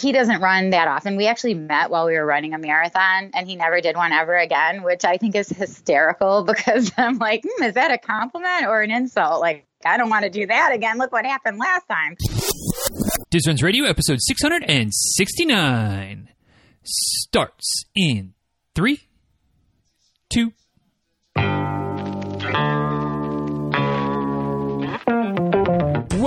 he doesn't run that often. We actually met while we were running a marathon and he never did one ever again, which I think is hysterical because I'm like, hmm, is that a compliment or an insult? Like, I don't want to do that again. Look what happened last time. Diz Runs Radio, episode 669, starts in three, two,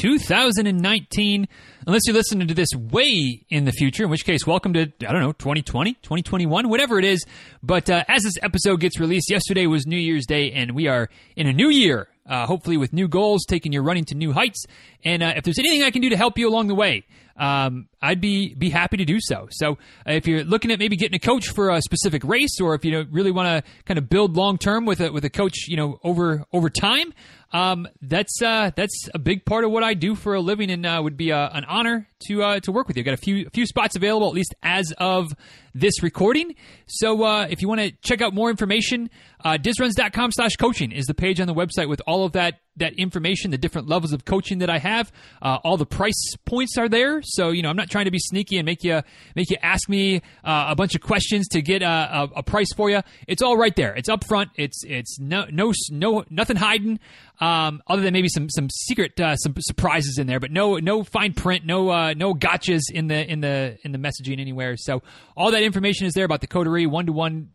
2019. Unless you're listening to this way in the future, in which case, welcome to, I don't know, 2020, 2021, whatever it is. But uh, as this episode gets released, yesterday was New Year's Day, and we are in a new year, uh, hopefully with new goals, taking your running to new heights. And uh, if there's anything I can do to help you along the way, um, I'd be be happy to do so. So uh, if you're looking at maybe getting a coach for a specific race, or if you really want to kind of build long term with a with a coach, you know, over over time, um, that's uh, that's a big part of what I do for a living, and uh, would be uh, an honor to uh, to work with you. Got a few few spots available, at least as of this recording. So uh, if you want to check out more information, uh, dizruns.com slash coaching is the page on the website with all of that that information, the different levels of coaching that I have. Uh, all the price points are there. So, you know, I'm not trying to be sneaky and make you make you ask me uh, a bunch of questions to get a, a, a, price for you. It's all right there. It's up front. It's it's no no no nothing hiding. Um, other than maybe some some secret uh, some surprises in there, but no no fine print, no uh, no gotchas in the in the in the messaging anywhere. So all that information is there about the coterie, one to one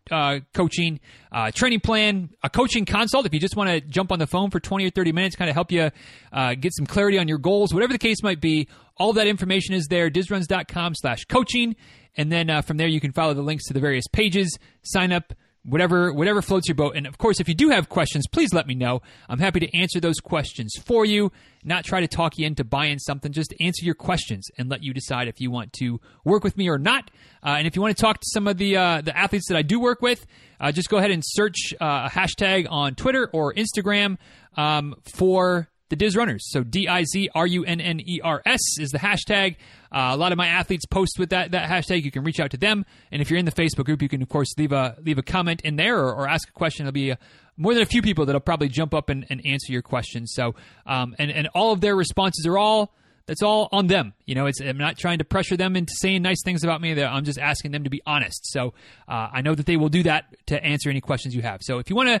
coaching, uh, training plan, a coaching consult. If you just want to jump on the phone for twenty or thirty minutes, kind of help you uh, get some clarity on your goals, whatever the case might be. All that information is there. Dizruns.com slash coaching, and then uh, from there you can follow the links to the various pages, sign up whatever whatever floats your boat. And of course, if you do have questions, please let me know. I'm happy to answer those questions for you. Not try to talk you into buying something. Just answer your questions and let you decide if you want to work with me or not. Uh, and if you want to talk to some of the uh, the athletes that I do work with, uh, just go ahead and search uh, a hashtag on Twitter or Instagram um, for the Diz Runners. So D I Z R U N N E R S is the hashtag. Uh, a lot of my athletes post with that that hashtag. You can reach out to them, and if you're in the Facebook group, you can of course leave a leave a comment in there or, or ask a question. There'll be a, more than a few people that'll probably jump up and, and answer your questions. So, um, and and all of their responses are all that's all on them. You know, it's I'm not trying to pressure them into saying nice things about me. I'm just asking them to be honest. So uh, I know that they will do that to answer any questions you have. So if you want to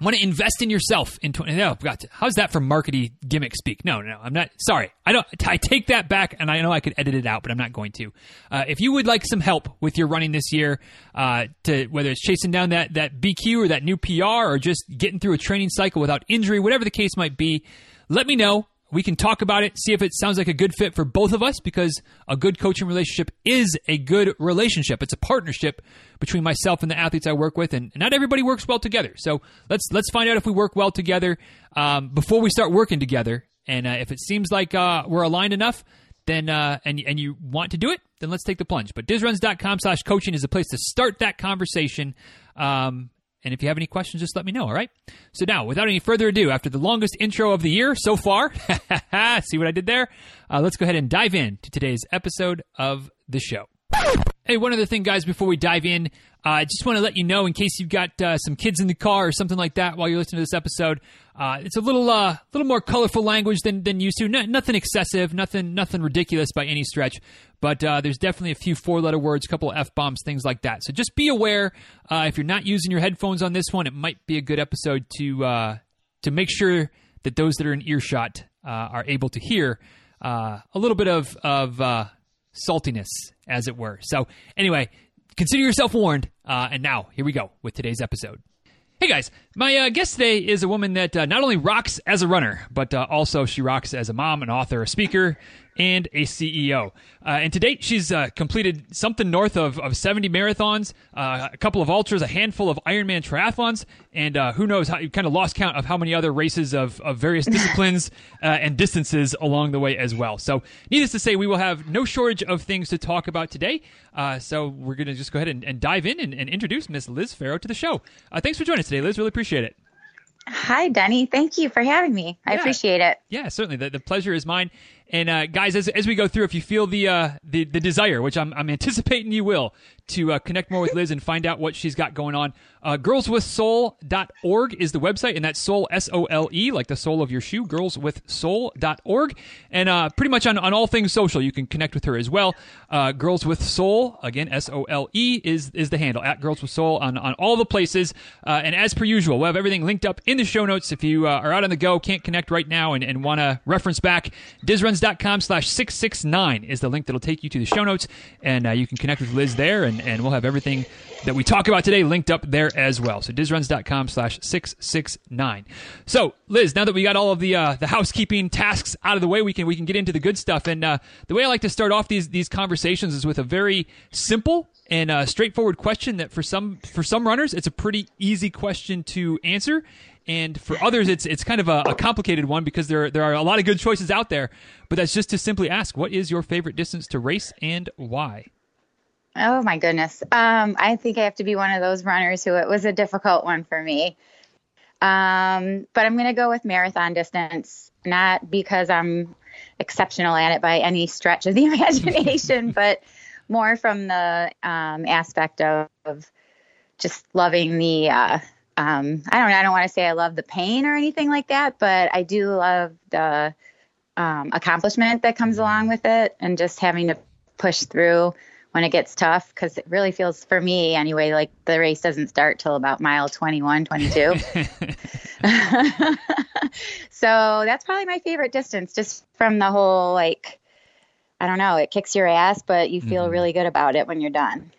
want to invest in yourself in 20 no how's that for marketing gimmick speak? No no i'm not sorry. I don't i take that back and i know i could edit it out but i'm not going to. Uh, if you would like some help with your running this year uh, to whether it's chasing down that that bq or that new pr or just getting through a training cycle without injury whatever the case might be let me know we can talk about it, see if it sounds like a good fit for both of us because a good coaching relationship is a good relationship. It's a partnership between myself and the athletes I work with, and not everybody works well together. So let's let's find out if we work well together um, before we start working together. And uh, if it seems like uh, we're aligned enough, then uh, and and you want to do it, then let's take the plunge. But dizruns.com slash coaching is a place to start that conversation. Um, and if you have any questions, just let me know, all right? So now, without any further ado, after the longest intro of the year so far, see what I did there? Uh, let's go ahead and dive in to today's episode of the show. Hey, one other thing, guys, before we dive in, uh, I uh, just want to let you know, in case you've got uh, some kids in the car or something like that while you're listening to this episode, uh, it's a little, uh, little more colorful language than, than used to. No, nothing excessive, nothing, nothing ridiculous by any stretch. But uh, there's definitely a few four-letter words, a couple of f bombs, things like that. So just be aware. if you're not using your headphones on this one, it might be a good episode to to make sure that those that are in earshot are able to hear a little bit of of saltiness, as it were. So, anyway, consider yourself warned. Uh, and now, here we go with today's episode. Hey guys, my uh, guest today is a woman that uh, not only rocks as a runner, but uh, also she rocks as a mom, an author, a speaker, and a CEO. Uh, and to date, she's uh, completed something north of, of 70 marathons, uh, a couple of ultras, a handful of Ironman triathlons, and uh, who knows, how, you kind of lost count of how many other races of, of various disciplines uh, and distances along the way as well. So, needless to say, we will have no shortage of things to talk about today. Uh, so, we're going to just go ahead and, and dive in and, and introduce Miss Liz Ferro to the show. thanks for joining us today, Liz. Really appreciate it. Hi, Denny. Thank you for having me. I yeah. appreciate it. Yeah, certainly. The, the pleasure is mine. And uh, guys, as, as we go through, if you feel the uh, the, the desire, which I'm, I'm anticipating you will, to uh, connect more with Liz and find out what she's got going on, uh, girlswithsole.org is the website, and that's sole, S O L E, like the sole of your shoe, girlswithsole.org. And uh, pretty much on, on all things social, you can connect with her as well. Uh, Girls with Sole, again, S O L E, is, is the handle, at Girls with Sole on, on all the places. Uh, and as per usual, we'll have everything linked up in the show notes. If you uh, are out on the go, can't connect right now, and, and want to reference back, dizruns.com slash 669 is the link that'll take you to the show notes, and uh, you can connect with Liz there, and, and we'll have everything that we talk about today linked up there as well. So dizruns.com slash 669. So Liz, now that we got all of the uh, the housekeeping tasks out of the way, we can we can get into the good stuff. And uh, the way I like to start off these these conversations is with a very simple and uh, straightforward question that for some for some runners it's a pretty easy question to answer, and for others it's it's kind of a, a complicated one because there there are a lot of good choices out there. But that's just to simply ask, what is your favorite distance to race and why? Oh my goodness. Um, I think I have to be one of those runners who it was a difficult one for me. Um, but I'm going to go with marathon distance, not because I'm exceptional at it by any stretch of the imagination, but more from the um, aspect of, of, just loving the. Uh, um, I don't. I don't want to say I love the pain or anything like that, but I do love the um, accomplishment that comes along with it, and just having to push through when it gets tough because it really feels for me anyway like the race doesn't start till about mile 21 22 so that's probably my favorite distance just from the whole like i don't know it kicks your ass but you feel mm-hmm. really good about it when you're done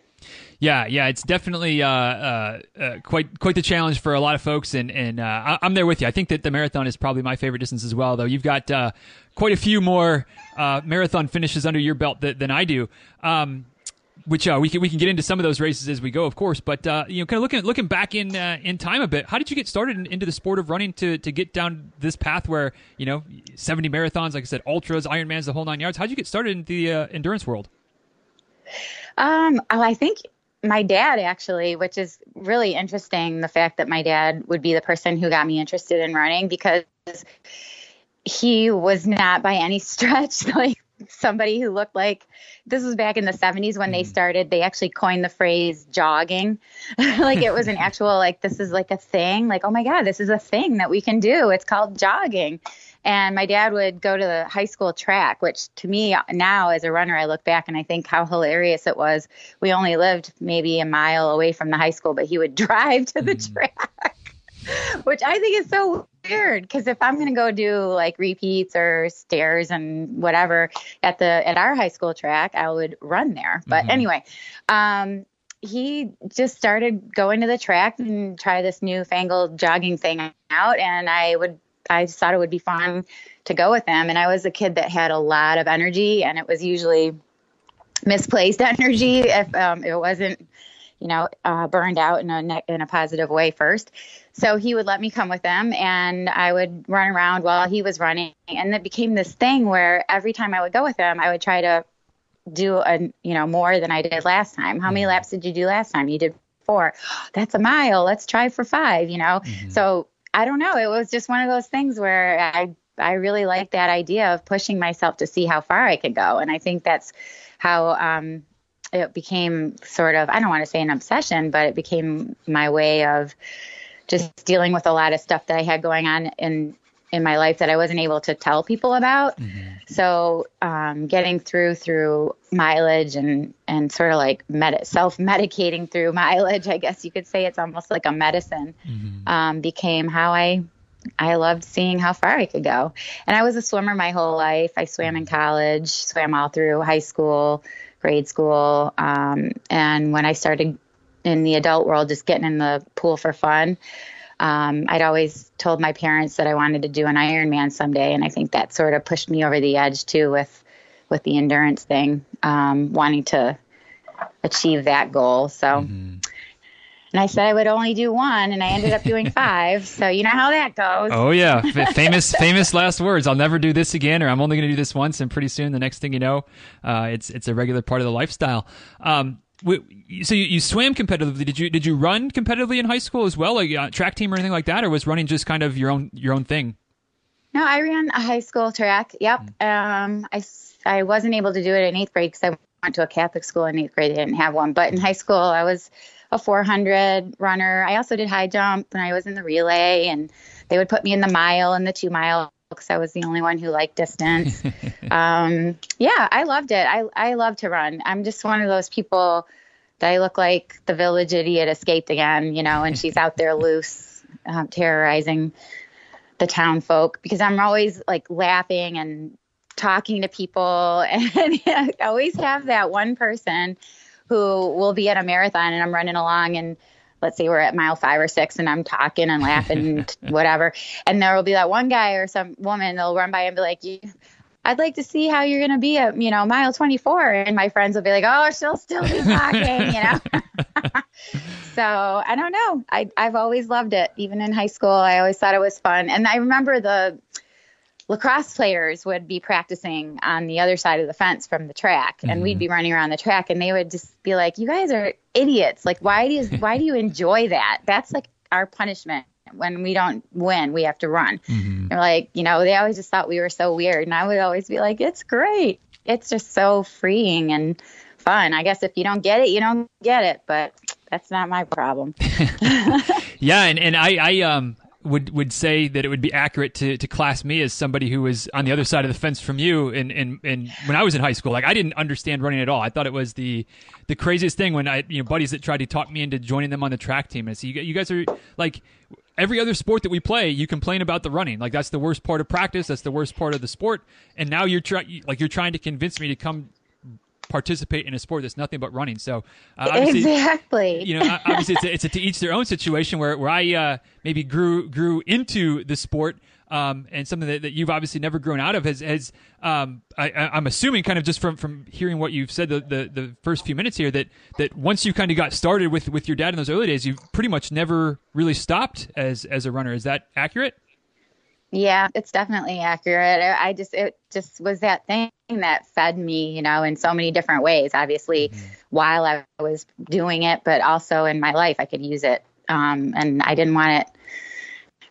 yeah, yeah, it's definitely uh, uh, uh, quite quite the challenge for a lot of folks, and and uh, I, am there with you. I think that the marathon is probably my favorite distance as well. Though you've got uh, quite a few more uh, marathon finishes under your belt th- than I do. Um, which uh, we can we can get into some of those races as we go, of course. But uh, you know, kind of looking looking back in uh, in time a bit, how did you get started in, into the sport of running to to get down this path where you know seventy marathons, like I said, ultras, Ironmans, the whole nine yards? How did you get started in the uh, endurance world? Um, oh, I think my dad actually, which is really interesting. The fact that my dad would be the person who got me interested in running because he was not by any stretch like somebody who looked like this was back in the 70s when they mm-hmm. started they actually coined the phrase jogging. Like it was an actual like this is like a thing. Like oh my god this is a thing that we can do. It's called jogging. And my dad would go to the high school track which to me now as a runner i look back and i think how hilarious it was. We only lived maybe a mile away from the high school but he would drive to the mm. track which I think is so weird because if I'm going to go do like repeats or stairs and whatever at the at our high school track, I would run there. But mm-hmm. anyway, um, he just started going to the track and try this newfangled jogging thing out, and I would I just thought it would be fun to go with him. And I was a kid that had a lot of energy, and it was usually misplaced energy if um, it wasn't you know, uh, burned out in a in a positive way first. So he would let me come with him, and I would run around while he was running, and it became this thing where every time I would go with him, I would try to do a you know more than I did last time. How many mm-hmm. laps did you do last time? You did four. That's a mile. Let's try for five. You know. Mm-hmm. So I don't know. It was just one of those things where I I really like that idea of pushing myself to see how far I could go, and I think that's how um, it became sort of I don't want to say an obsession, but it became my way of just dealing with a lot of stuff that I had going on in in my life that I wasn't able to tell people about. Mm-hmm. So um, getting through through mileage and and sort of like med- self medicating through mileage, I guess you could say it's almost like a medicine, mm-hmm. um, became how I I loved seeing how far I could go. And I was a swimmer my whole life. I swam in college, swam all through high school, grade school. Um, and when I started in the adult world, just getting in the pool for fun, um, I'd always told my parents that I wanted to do an Ironman someday. And I think that sort of pushed me over the edge too with with the endurance thing, um, wanting to achieve that goal. So, mm-hmm. And I said I would only do one, and I ended up doing five. So you know how that goes. Oh yeah, famous famous last words. I'll never do this again, or I'm only going to do this once, and pretty soon the next thing you know, uh, it's it's a regular part of the lifestyle. Um, so you, you, swam competitively. Did you did you run competitively in high school as well, like uh, track team or anything like that, or was running just kind of your own your own thing? No, I ran a high school track. Yep. Mm. Um, I I wasn't able to do it in eighth grade because I went to a Catholic school in eighth grade. They didn't have one, but in high school I was a 400 runner. I also did high jump and I was in the relay, and they would put me in the mile and the two mile because I was the only one who liked distance. um, yeah, I loved it. I I love to run. I'm just one of those people that I look like the village idiot escaped again, you know, and she's out there loose, um, terrorizing the town folk because I'm always like laughing and talking to people, and I always have that one person who will be at a marathon and I'm running along and let's say we're at mile five or six and I'm talking and laughing, and whatever. And there will be that one guy or some woman that'll run by and be like, I'd like to see how you're going to be at, you know, mile 24. And my friends will be like, oh, she'll still be talking, you know? so I don't know. I, I've always loved it. Even in high school, I always thought it was fun. And I remember the lacrosse players would be practicing on the other side of the fence from the track and mm-hmm. we'd be running around the track and they would just be like you guys are idiots. Like why do you why do you enjoy that? That's like our punishment. When we don't win we have to run. Mm-hmm. they're like you know they always just thought we were so weird and i would always be like it's great. It's just so freeing and fun. I guess if you don't get it you don't get it but that's not my problem. Yeah and, and i i um would would say that it would be accurate to, to class me as somebody who was on the other side of the fence from you and, and, and when I was in high school. Like I didn't understand running at all. I thought it was the the craziest thing when I you know buddies that tried to talk me into joining them on the track team. And so you, you guys are like every other sport that we play, you complain about the running. Like that's the worst part of practice. That's the worst part of the sport. And now you're trying like you're trying to convince me to come participate in a sport that's nothing but running. So uh, exactly, you know, obviously it's a, it's a to each their own situation where where I uh, maybe grew grew into the sport. Um, and something that, that, you've obviously never grown out of has, has um, I, am assuming kind of just from, from hearing what you've said the, the, the first few minutes here that, that once you kind of got started with, with your dad in those early days, you've pretty much never really stopped as, as a runner. Is that accurate? Yeah, it's definitely accurate. I just it just was that thing that fed me, you know, in so many different ways. Obviously, mm-hmm. while I was doing it, but also in my life, I could use it, um, and I didn't want it.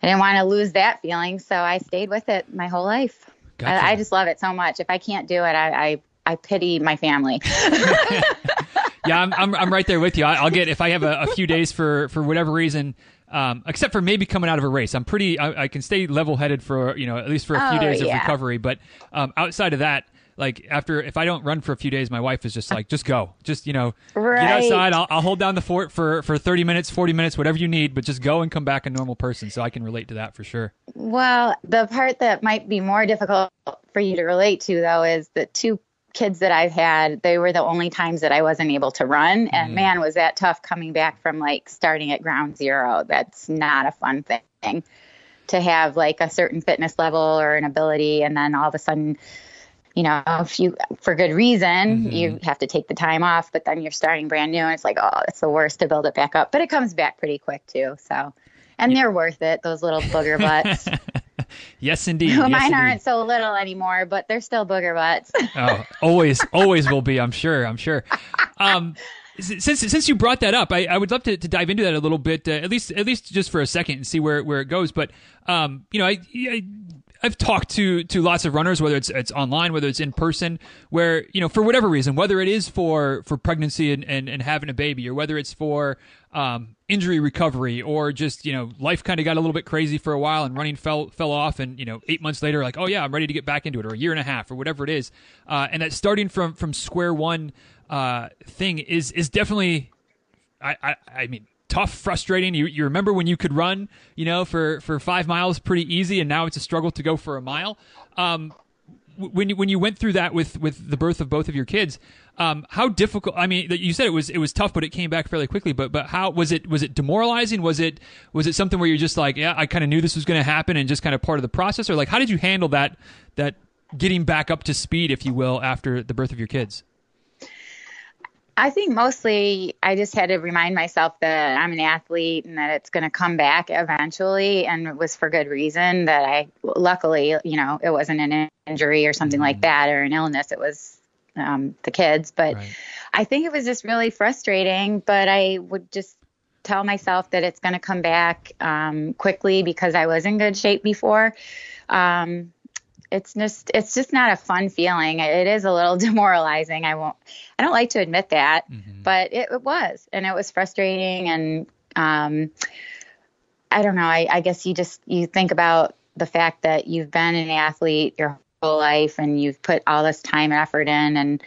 I didn't want to lose that feeling, so I stayed with it my whole life. Gotcha. I, I, just love it so much. If I can't do it, I I, I pity my family. yeah, I'm, I'm I'm right there with you. I, will get if I have a, a few days for for whatever reason um, except for maybe coming out of a race. I'm pretty. I, I can stay level headed for you know at least for a few oh, days yeah. of recovery. But um, outside of that, like after if I don't run for a few days, my wife is just like, just go, just you know, right. get outside. I'll, I'll hold down the fort for for 30 minutes, 40 minutes, whatever you need, but just go and come back a normal person. So I can relate to that for sure. Well, the part that might be more difficult for you to relate to though is the two kids that I've had, they were the only times that I wasn't able to run. And mm man, was that tough coming back from like starting at ground zero. That's not a fun thing to have like a certain fitness level or an ability. And then all of a sudden, you know, if you, for good reason, mm-hmm. you have to take the time off, but then you're starting brand new and it's like, oh, it's the worst to build it back up. But it comes back pretty quick too. So, and they're worth it, those little booger butts. yes, indeed. Mine yes, aren't so little anymore, but they're still booger butts. oh, always, always will be. I'm sure. I'm sure. Um, since since you brought that up, I, I would love to, to dive into that a little bit, uh, at least at least just for a second, and see where where it goes. But um, you know, I, I I've talked to to lots of runners, whether it's it's online, whether it's in person, where you know for whatever reason, whether it is for for pregnancy and and, and having a baby, or whether it's for um, injury recovery, or just you know life kind of got a little bit crazy for a while and running fell fell off, and you know eight months later, like oh yeah, I'm ready to get back into it, or a year and a half, or whatever it is, uh, and that starting from from square one uh, thing is is definitely, I, I I mean tough, frustrating. You, you remember when you could run, you know, for, for five miles pretty easy, and now it's a struggle to go for a mile. Um, when you, when you went through that with, with the birth of both of your kids, um, how difficult? I mean, you said it was it was tough, but it came back fairly quickly. But but how was it? Was it demoralizing? Was it was it something where you're just like, yeah, I kind of knew this was going to happen, and just kind of part of the process, or like how did you handle that that getting back up to speed, if you will, after the birth of your kids? I think mostly I just had to remind myself that I'm an athlete and that it's going to come back eventually. And it was for good reason that I, luckily, you know, it wasn't an injury or something mm-hmm. like that or an illness. It was um, the kids. But right. I think it was just really frustrating. But I would just tell myself that it's going to come back um, quickly because I was in good shape before. Um, it's just it's just not a fun feeling. It is a little demoralizing. I won't I don't like to admit that, mm-hmm. but it, it, was and it was frustrating and um, I don't know. I, I guess you just you think about the fact that you've been an athlete your whole life and you've put all this time and effort in and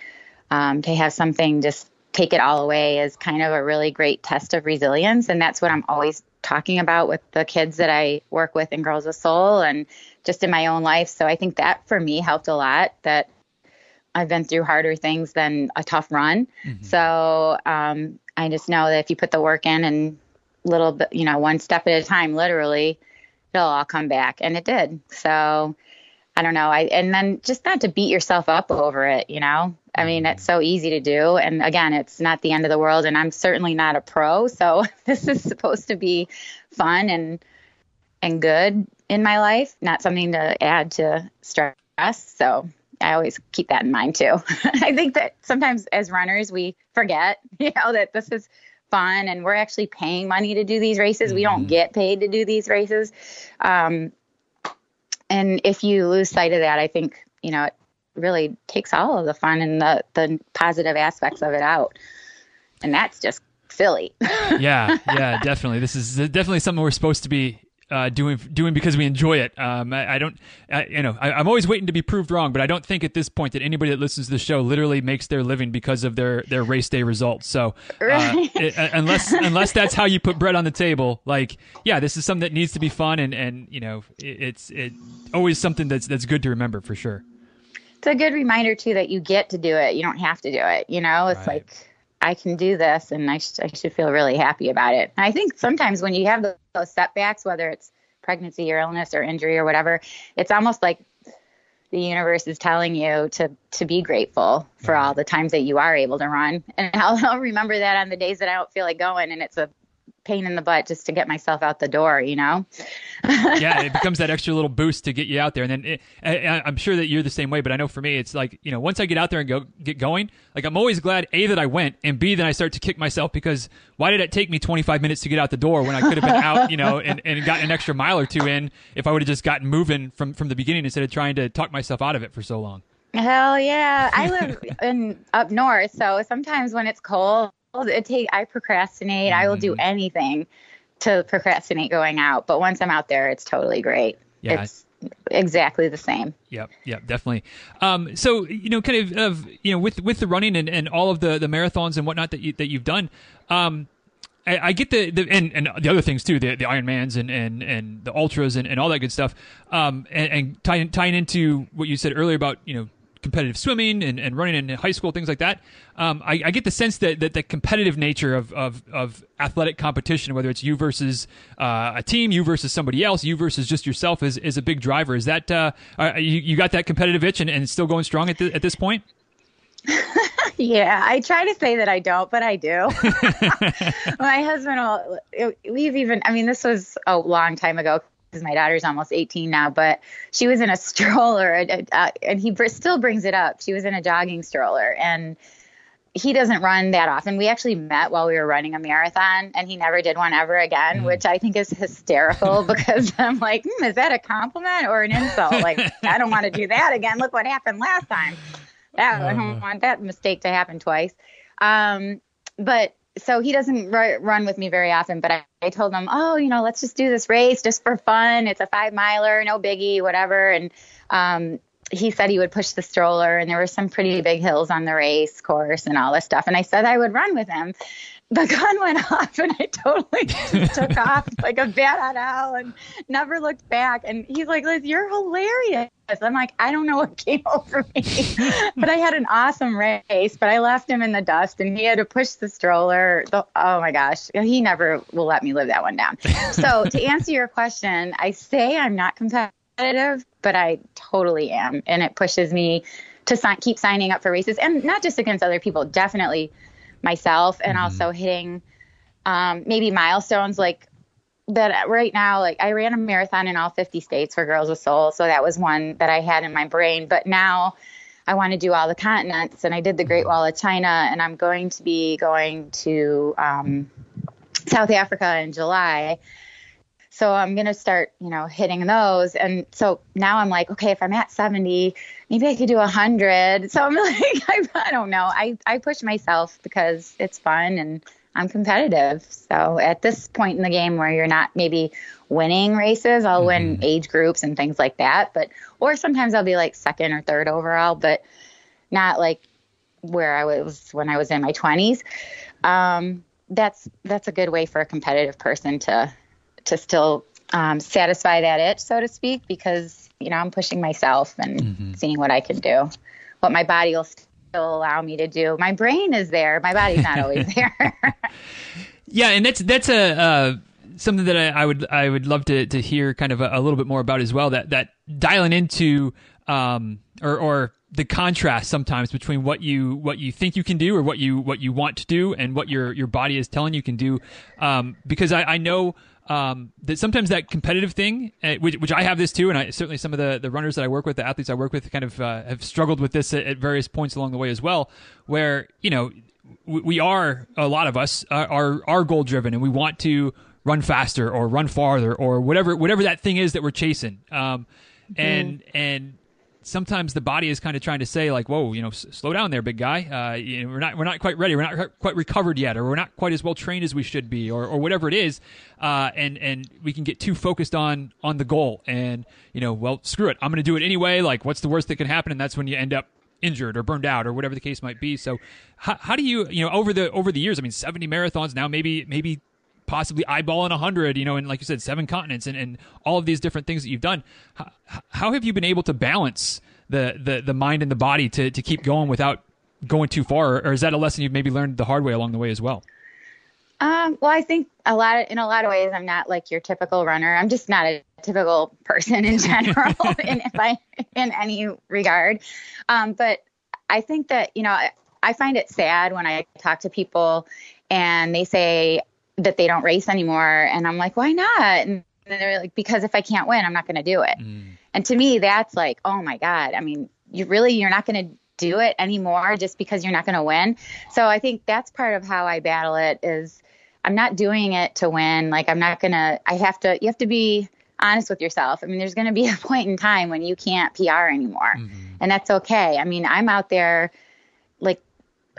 um, to have something just take it all away is kind of a really great test of resilience and that's what I'm always talking about with the kids that I work with in Girls of Sole and just in my own life. So I think that for me helped a lot that I've been through harder things than a tough run. Mm-hmm. So um, I just know that if you put the work in and little bit, you know, one step at a time, literally, it'll all come back. And it did. So I don't know. I, and then just not to beat yourself up over it, you know? I mean, it's so easy to do. And again, it's not the end of the world. And I'm certainly not a pro. So this is supposed to be fun and, and good in my life, not something to add to stress. So I always keep that in mind too. I think that sometimes as runners, we forget, you know, that this is fun and we're actually paying money to do these races. Mm-hmm. We don't mm-hmm. get paid to do these races. Um, and if you lose sight of that, I think, you know, it really takes all of the fun and the, the positive aspects of it out. And that's just silly. yeah, yeah, definitely. This is definitely something we're supposed to be uh, doing doing because we enjoy it. Um, I, I, don't, I, you know, I, am always waiting to be proved wrong, but I don't think at this point that anybody that listens to the show literally makes their living because of their their race day results. So uh, right. it, uh, unless unless that's how you put bread on the table, like yeah, this is something that needs to be fun and and you know it, it's it always something that's that's good to remember for sure. It's a good reminder too that you get to do it. You don't have to do it. You know, it's right. like I can do this and I, sh- I should feel really happy about it. And I think sometimes when you have those setbacks, whether it's pregnancy or illness or injury or whatever, it's almost like the universe is telling you to to be grateful for mm-hmm. all the times that you are able to run. And I'll, I'll remember that on the days that I don't feel like going and it's a pain in the butt just to get myself out the door, you know? yeah, it becomes that extra little boost to get you out there. And then it, I, I'm sure that you're the same way, but I know for me, it's like, you know, once I get out there and go get going, like I'm always glad, A, that I went, and B, that I start to kick myself because why did it take me 25 minutes to get out the door when I could have been out, you know, and, and gotten an extra mile or two in if I would have just gotten moving from, from the beginning instead of trying to talk myself out of it for so long? Hell yeah. I live in up north, so sometimes when it's cold, it take I procrastinate. Mm-hmm. I will do mm-hmm. anything to procrastinate going out, but once I'm out there, it's totally great. Yeah. It's exactly the same. Yep, yep, definitely. Um, so you know, kind of, of you know, with with the running and, and all of the the marathons and whatnot that you that you've done, um, I, I, get the, the and, and the other things too, the the Ironmans and and and the ultras and, and all that good stuff. Um, and, and tying tying into what you said earlier about you know competitive swimming and, and running in high school, things like that. Um, I, I, get the sense that, that the competitive nature of, of, of athletic competition, whether it's you versus uh, a team, you versus somebody else, you versus just yourself, is, is a big driver. Is that uh, you, you got that competitive itch and, and still going strong at, the, at this point? yeah, I try to say that I don't, but I do. My husband will, we've even, I mean, this was a long time ago because my daughter's almost 18 now, but she was in a stroller, uh, and he still brings it up. She was in a jogging stroller, and he doesn't run that often. We actually met while we were running a marathon, and he never did one ever again, mm. which I think is hysterical because I'm like, hmm, is that a compliment or an insult? Like, I don't want to do that again. Look what happened last time. That, uh, I don't uh-huh. want that mistake to happen twice. Um, but so he doesn't r- run with me very often, but I, I told him, oh, you know, let's just do this race just for fun. It's a five miler, no biggie, whatever. And um, he said he would push the stroller, and there were some pretty big hills on the race course and all this stuff. And I said I would run with him the gun went off and I totally took off like a bat out of hell and never looked back. And he's like, Liz, you're hilarious. I'm like, I don't know what came over me, but I had an awesome race, but I left him in the dust and he had to push the stroller. The, oh my gosh. He never will let me live that one down. So to answer your question, I say I'm not competitive but I totally am. And it pushes me to si- keep signing up for races and not just against other people, definitely myself and mm-hmm. also hitting um, maybe milestones like that right now like i ran a marathon in all 50 states for Girls with Sole so that was one that i had in my brain but now i want to do all the continents and i did the great mm-hmm. wall of china and i'm going to be going to um, south africa in july so I'm going to start, you know, hitting those. And so now I'm like, okay, if I'm at 70, maybe I could do 100. So I'm like, I, I don't know. I, I push myself because it's fun and I'm competitive. So at this point in the game where you're not maybe winning races, I'll mm-hmm. win age groups and things like that. But, or sometimes I'll be like second or third overall, but not like where I was when I was in my 20s. Um, that's that's a good way for a competitive person to to still um, satisfy that itch, so to speak, because you know I'm pushing myself and mm-hmm. seeing what I can do, what my body will still allow me to do. My brain is there, my body's not always there. yeah, and that's that's a. Uh, something that I, I, would I would love to, to hear kind of a, a, little bit more about as well. That that dialing into um, or or the contrast sometimes between what you what you think you can do or what you what you want to do and what your your body is telling you can do. Um, because I, I know um, that sometimes that competitive thing, uh, which, which, I have this too, and I, certainly some of the, the runners that I work with, the athletes I work with, kind of uh, have struggled with this at, at, various points along the way as well. Where you know we, we are a lot of us are are, are goal driven, and we want to run faster or run farther or whatever whatever that thing is that we're chasing. Um, mm-hmm. and and sometimes the body is kind of trying to say like, "Whoa, you know, s- slow down there, big guy. Uh, you know, we're not we're not quite ready. We're not quite recovered yet, or we're not quite as well trained as we should be, or, or whatever it is." Uh, and and we can get too focused on on the goal, and you know, well, screw it, I'm going to do it anyway. Like, what's the worst that can happen? And that's when you end up injured or burned out or whatever the case might be. So, how, how do you you know over the over the years? I mean, 70 marathons now, maybe maybe possibly eyeballing 100 you know and like you said seven continents and, and all of these different things that you've done. How, how have you been able to balance the, the, the mind and the body to, to keep going without going too far? Or is that a lesson you've maybe learned the hard way along the way as well? Um, well i think a lot of, in a lot of ways i'm not like your typical runner. I'm just not a typical person in general in, I, in any regard. Um, but i think that you know I, I find it sad when i talk to people and they say that they don't race anymore. And I'm like, why not? And they're like, because if I can't win, I'm not going to do it. Mm. And to me, that's like, oh my God. I mean, you really, you're not going to do it anymore just because you're not going to win. So I think that's part of how I battle it is I'm not doing it to win. Like I'm not going to, I have to, you have to be honest with yourself. I mean, there's going to be a point in time when you can't PR anymore mm-hmm. and that's okay. I mean, I'm out there like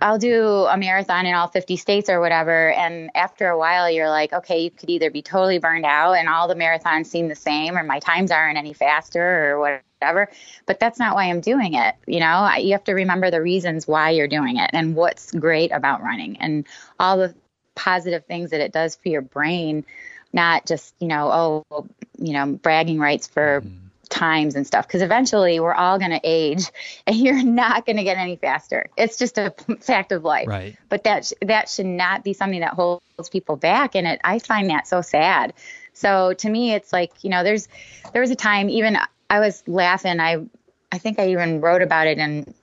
I'll do a marathon in all 50 states or whatever. And after a while, you're like, okay, you could either be totally burned out and all the marathons seem the same, or my times aren't any faster or whatever. But that's not why I'm doing it. You know, you have to remember the reasons why you're doing it and what's great about running and all the positive things that it does for your brain, not just, you know, oh, you know, bragging rights for. Mm-hmm times and stuff because eventually we're all going to age and you're not going to get any faster. It's just a fact of life. Right. But that sh- that should not be something that holds people back and it i find that so sad. So to me it's like you know there's there was a time even i was laughing. I i think i even wrote about it in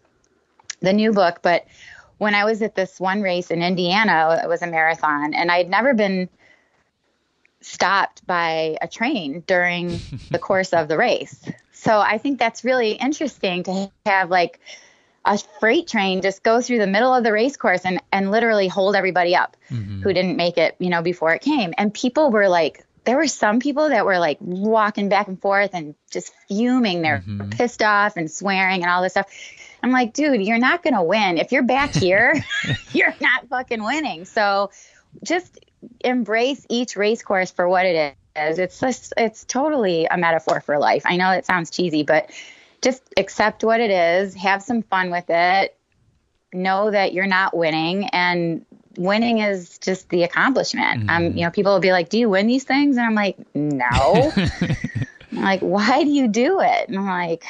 the new book but when i was at this one race in indiana it was a marathon and i'd never been stopped by a train during the course of the race. So I think that's really interesting to have like a freight train just go through the middle of the race course and, and literally hold everybody up mm-hmm. who didn't make it, you know, before it came. And people were like, there were some people that were like walking back and forth and just fuming. They're mm-hmm. pissed off and swearing and all this stuff. I'm like, dude, you're not going to win. If you're back here, you're not fucking winning. So just embrace each race course for what it is. It's just, it's totally a metaphor for life. I know it sounds cheesy, but just accept what it is, have some fun with it, know that you're not winning, and winning is just the accomplishment. Mm. Um, you know, people will be like, "Do you win these things?" And I'm like, "No." I'm like, why do you do it? And I'm like,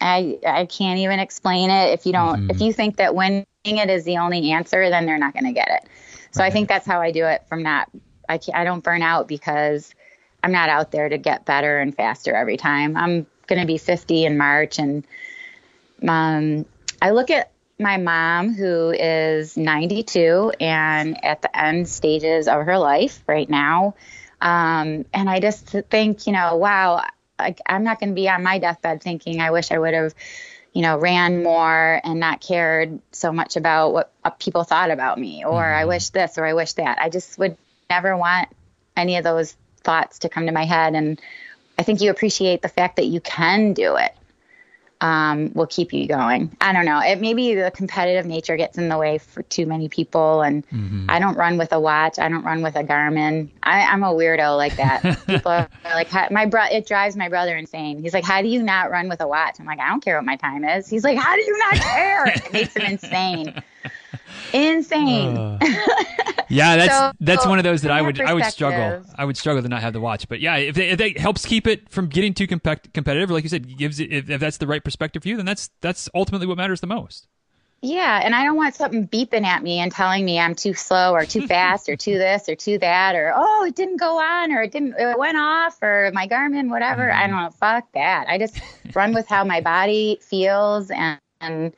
I I can't even explain it. If you don't, mm. if you think that winning it is the only answer, then they're not going to get it. So right. I think that's how I do it from that. I, I don't burn out because I'm not out there to get better and faster every time. I'm going to be 50 in March and um, I look at my mom who is 92 and at the end stages of her life right now. Um, and I just think, you know, wow, I, I'm not going to be on my deathbed thinking I wish I would have, you know, ran more and not cared so much about what uh, people thought about me, or mm-hmm. I wish this, or I wish that. I just would never want any of those thoughts to come to my head. And I think you appreciate the fact that you can do it um, will keep you going. I don't know. It maybe the competitive nature gets in the way for too many people, and mm-hmm. I don't run with a watch. I don't run with a Garmin. I, am a weirdo like that. people are like, my bro. It drives my brother insane. He's like, "How do you not run with a watch?" I'm like, "I don't care what my time is." He's like, "How do you not care?" it makes him insane. Insane. Uh, yeah, that's so, that's one of those that I would I would struggle. I would struggle to not have the watch. But yeah, if, if it helps keep it from getting too comp- competitive, like you said, gives it if, if that's the right perspective for you, then that's that's ultimately what matters the most. Yeah, and I don't want something beeping at me and telling me I'm too slow or too fast or too this or too that or oh it didn't go on or it didn't it went off or my Garmin whatever. Mm-hmm. I don't know. Fuck that. I just run with how my body feels and and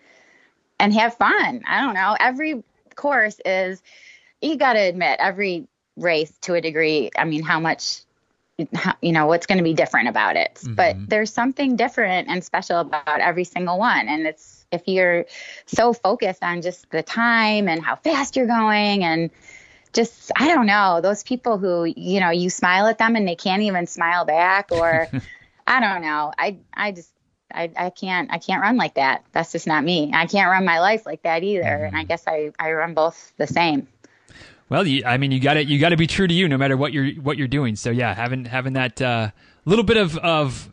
and have fun. I don't know. Every course is you got to admit every race to a degree. I mean, how much you know what's going to be different about it mm-hmm. but there's something different and special about every single one and it's if you're so focused on just the time and how fast you're going and just i don't know those people who you know you smile at them and they can't even smile back or i don't know i i just I, I can't I can't run like that. That's just not me. I can't run my life like that either. Mm-hmm. And I guess I, I run both the same. Well, you, I mean, you got to you got to be true to you, no matter what you're what you're doing. So yeah, having having that uh, little bit of of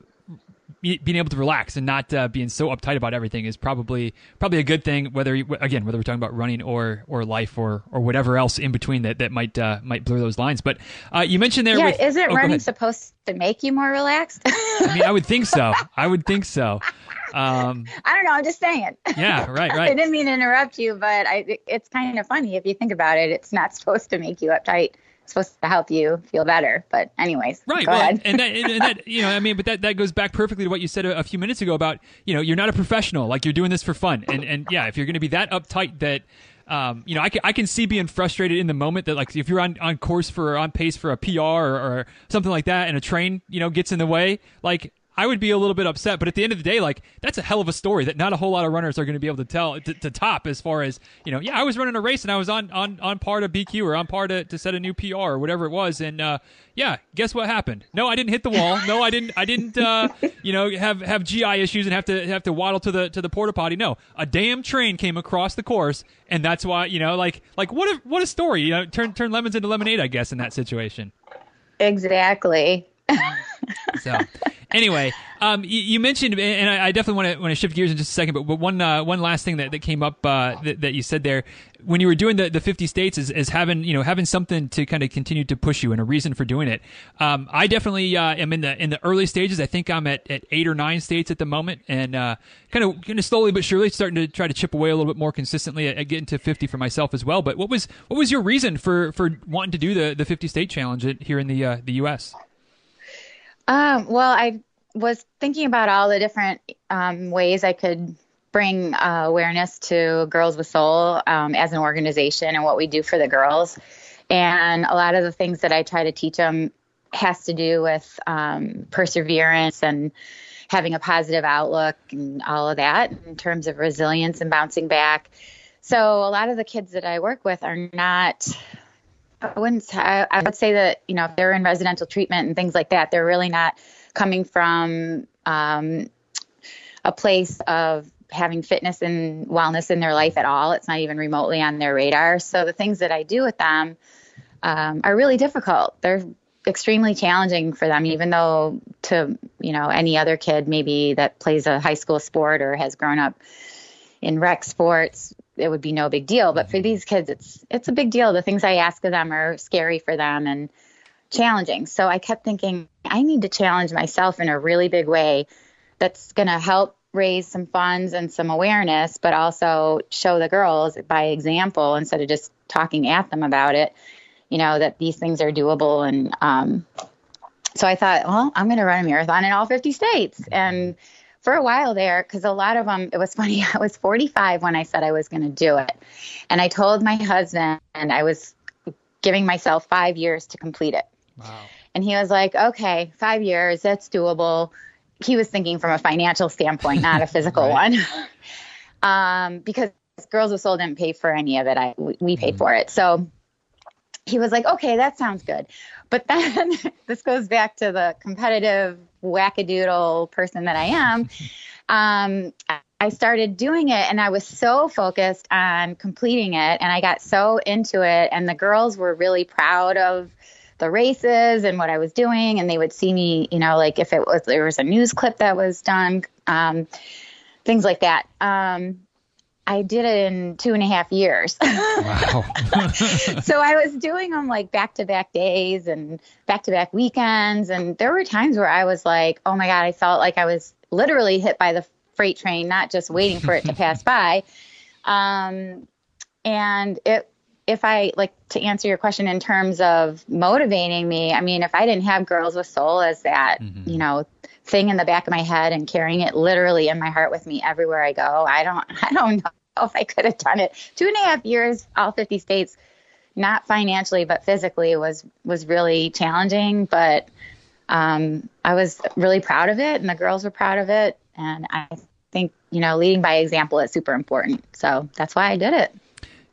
being able to relax and not uh, being so uptight about everything is probably probably a good thing. Whether again, whether we're talking about running or or life or or whatever else in between that that might uh, might blur those lines. But uh, you mentioned there, yeah, with, isn't oh, running supposed to make you more relaxed? I mean, I would think so. I would think so. Um, I don't know. I'm just saying. Yeah, right, right. I didn't mean to interrupt you, but I, it's kind of funny if you think about it. It's not supposed to make you uptight supposed to help you feel better. But anyways, right. well, ahead. and, that, and that, you know, I mean, but that, that goes back perfectly to what you said a, a, few minutes ago about, you know, you're not a professional. Like you're doing this for fun. And, and yeah, if you're going to be that uptight that, um, you know, I can, I can see being frustrated in the moment that like if you're on, on course for on pace for a PR or, or something like that and a train, you know, gets in the way, like I would be a little bit upset. But at the end of the day, like that's a hell of a story that not a whole lot of runners are going to be able to tell to, to, top as far as you know. Yeah, I was running a race and I was on on on par to BQ or on par to, to set a new PR or whatever it was, and uh, yeah, guess what happened? No, I didn't hit the wall. No, I didn't. I didn't. Uh, you know, have have GI issues and have to have to waddle to the to the porta potty. No, a damn train came across the course, and that's why you know, like like what a what a story. You know, turn turn lemons into lemonade. I guess in that situation. Exactly. So anyway, um, you, you, mentioned, and I, I definitely want to want to shift gears in just a second, but, but one uh, one last thing that, that came up uh, that, that, you said there when you were doing the, the 50 states is, is having you know having something to kind of continue to push you and a reason for doing it. Um, I definitely uh, am in the in the early stages. I think I'm at, at eight or nine states at the moment, and kind of kind of slowly but surely starting to try to chip away a little bit more consistently at, at getting to 50 for myself as well. But what was what was your reason for for wanting to do the the 50 state challenge here in the uh, the U.S. Um, well, I was thinking about all the different um, ways I could bring uh, awareness to Girls with Sole um, as an organization and what we do for the girls. And a lot of the things that I try to teach them has to do with um, perseverance and having a positive outlook and all of that in terms of resilience and bouncing back. So a lot of the kids that I work with are not I wouldn't I would say that, you know, if they're in residential treatment and things like that, they're really not coming from um, a place of having fitness and wellness in their life at all. It's not even remotely on their radar. So the things that I do with them um, are really difficult. They're extremely challenging for them, even though to, you know, any other kid maybe that plays a high school sport or has grown up in rec sports, it would be no big deal. But for mm-hmm. these kids, it's it's a big deal. The things I ask of them are scary for them and challenging. So I kept thinking I need to challenge myself in a really big way that's going to help raise some funds and some awareness, but also show the girls by example instead of just talking at them about it. You know that these things are doable and um, so I thought, well, I'm going to run a marathon in all 50 states. And for a while there, because a lot of them, it was funny. I was 45 when I said I was going to do it. And I told my husband and I was giving myself five years to complete it. Wow. And he was like, okay, five years, that's doable. He was thinking from a financial standpoint, not a physical one. um, because Girls with Sole didn't pay for any of it. I we paid mm-hmm. for it. So he was like, okay, that sounds good. But then this goes back to the competitive wackadoodle person that I am. Um, I started doing it and I was so focused on completing it and I got so into it. And the girls were really proud of the races and what I was doing. And they would see me, you know, like if it was, there was a news clip that was done, um, things like that. Um, I did it in two and a half years. Wow. so I was doing them like back to back days and back to back weekends. And there were times where I was like, oh my God, I felt like I was literally hit by the freight train, not just waiting for it to pass by. Um, and it, if I like to answer your question in terms of motivating me, I mean, if I didn't have Girls with Sole as that, mm-hmm. you know, thing in the back of my head and carrying it literally in my heart with me everywhere I go. I don't I don't know if I could have done it. Two and a half years, all 50 states, not financially but physically was was really challenging. But um, I was really proud of it, and the girls were proud of it. And I think you know, leading by example is super important. So that's why I did it.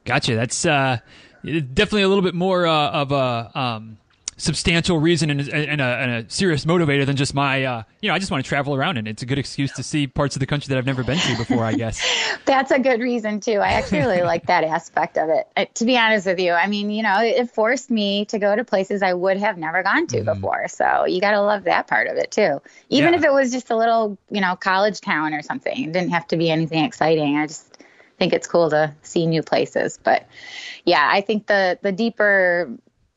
Gotcha. That's uh, definitely a little bit more uh, of a um, substantial reason and, and, a, and, a, serious motivator than just my, uh, you know, I just want to travel around and it's a good excuse to see parts of the country that I've never been to before, I guess. That's a good reason too. I actually really like that aspect of it. Uh, to be honest with you, I mean, you know, it forced me to go to places I would have never gone to mm. before. So you got to love that part of it too. Even yeah. if it was just a little, you know, college town or something, it didn't have to be anything exciting. I just think it's cool to see new places. But yeah, I think the the deeper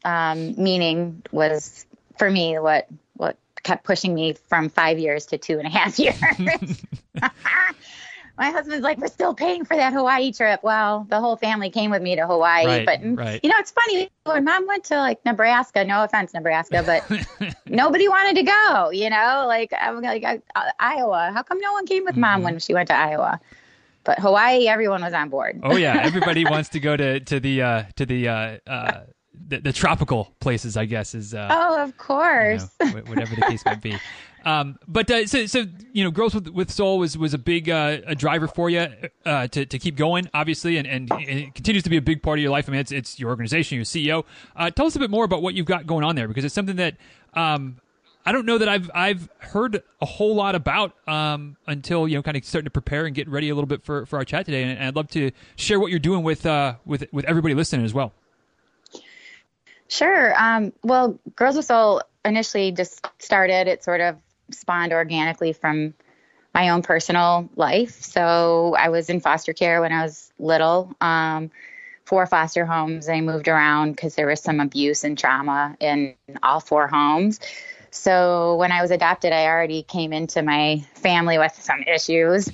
um, meaning was for me what what kept pushing me from five years to two and a half years. My husband's like, we're still paying for that Hawaii trip. Well, the whole family came with me to Hawaii, right, but right. you know, it's funny when mom went to like Nebraska. No offense, Nebraska, but nobody wanted to go. You know, like I'm like uh, Iowa. How come no one came with mom mm-hmm. when she went to Iowa? But Hawaii, everyone was on board. oh yeah, everybody wants to go to to the uh, to the uh, uh, the, the, tropical places, I guess, is uh, oh, of course, you know, whatever the case might be. Um, but uh, so, so you know, Girls with, with Sole was was a big uh, a driver for you uh, to to keep going, obviously, and, and it continues to be a big part of your life. I mean, it's it's your organization, your CEO. Uh, tell us a bit more about what you've got going on there, because it's something that um, I don't know that I've I've heard a whole lot about um, until you know, kind of starting to prepare and get ready a little bit for, for our chat today. And, I'd love to share what you're doing with uh, with with everybody listening as well. Sure. Um, well, Girls with Sole initially just started, it sort of spawned organically from my own personal life. So I was in foster care when I was little, um, four foster homes. I moved around because there was some abuse and trauma in all four homes. So when I was adopted, I already came into my family with some issues.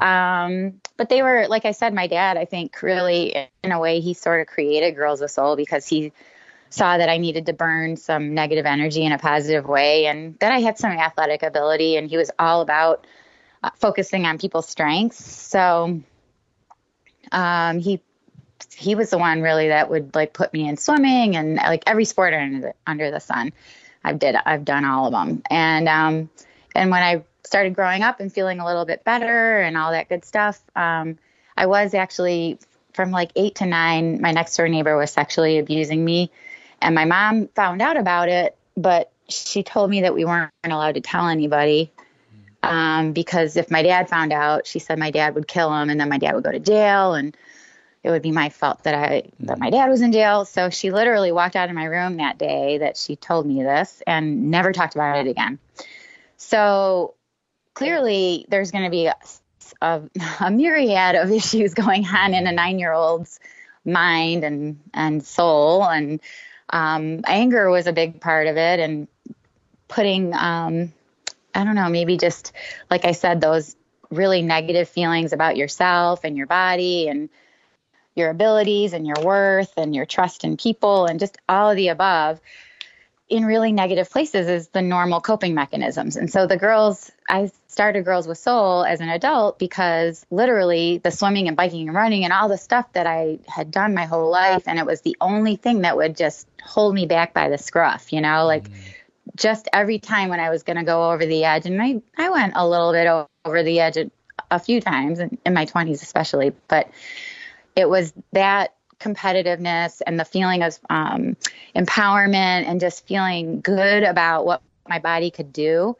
Um, but they were, like I said, my dad, I think, really, in a way, he sort of created Girls with Sole because he saw that I needed to burn some negative energy in a positive way and that I had some athletic ability and he was all about uh, focusing on people's strengths. So um, he he was the one really that would like put me in swimming and like every sport under the, under the sun. I've did I've done all of them. And um, and when I started growing up and feeling a little bit better and all that good stuff, um, I was actually from like eight to nine. My next door neighbor was sexually abusing me and my mom found out about it, but she told me that we weren't allowed to tell anybody um, because if my dad found out, she said my dad would kill him, and then my dad would go to jail, and it would be my fault that I that my dad was in jail. So she literally walked out of my room that day that she told me this and never talked about it again. So clearly, there's going to be a, a, a myriad of issues going on in a nine year old's mind and and soul and um, anger was a big part of it and putting um, i don't know maybe just like i said those really negative feelings about yourself and your body and your abilities and your worth and your trust in people and just all of the above in really negative places is the normal coping mechanisms. And so the girls, I started Girls with Sole as an adult because literally the swimming and biking and running and all the stuff that I had done my whole life, and it was the only thing that would just hold me back by the scruff, you know, like. Mm. Just every time when I was going to go over the edge, and I, I went a little bit over the edge a few times in, in my 20s, especially, but it was that competitiveness and the feeling of um, empowerment and just feeling good about what my body could do.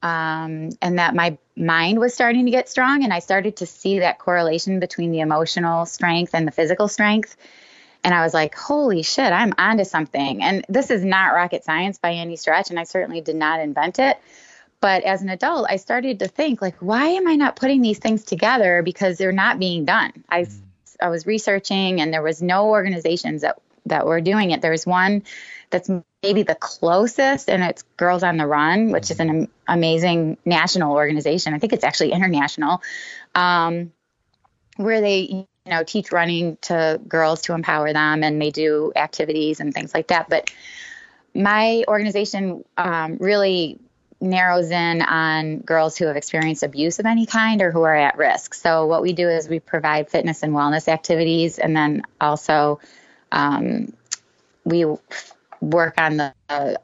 Um, and that my mind was starting to get strong. And I started to see that correlation between the emotional strength and the physical strength. And I was like, holy shit, I'm onto something. And this is not rocket science by any stretch. And I certainly did not invent it. But as an adult, I started to think, like, why am I not putting these things together? Because they're not being done. I mm. I was researching, and there was no organizations that that were doing it. There's one that's maybe the closest, and it's Girls on the Run, which is an amazing national organization. I think it's actually international, um, where they you know teach running to girls to empower them, and they do activities and things like that. But my organization um, really narrows in on girls who have experienced abuse of any kind or who are at risk. So, what we do is we provide fitness and wellness activities, and then also um, we work on the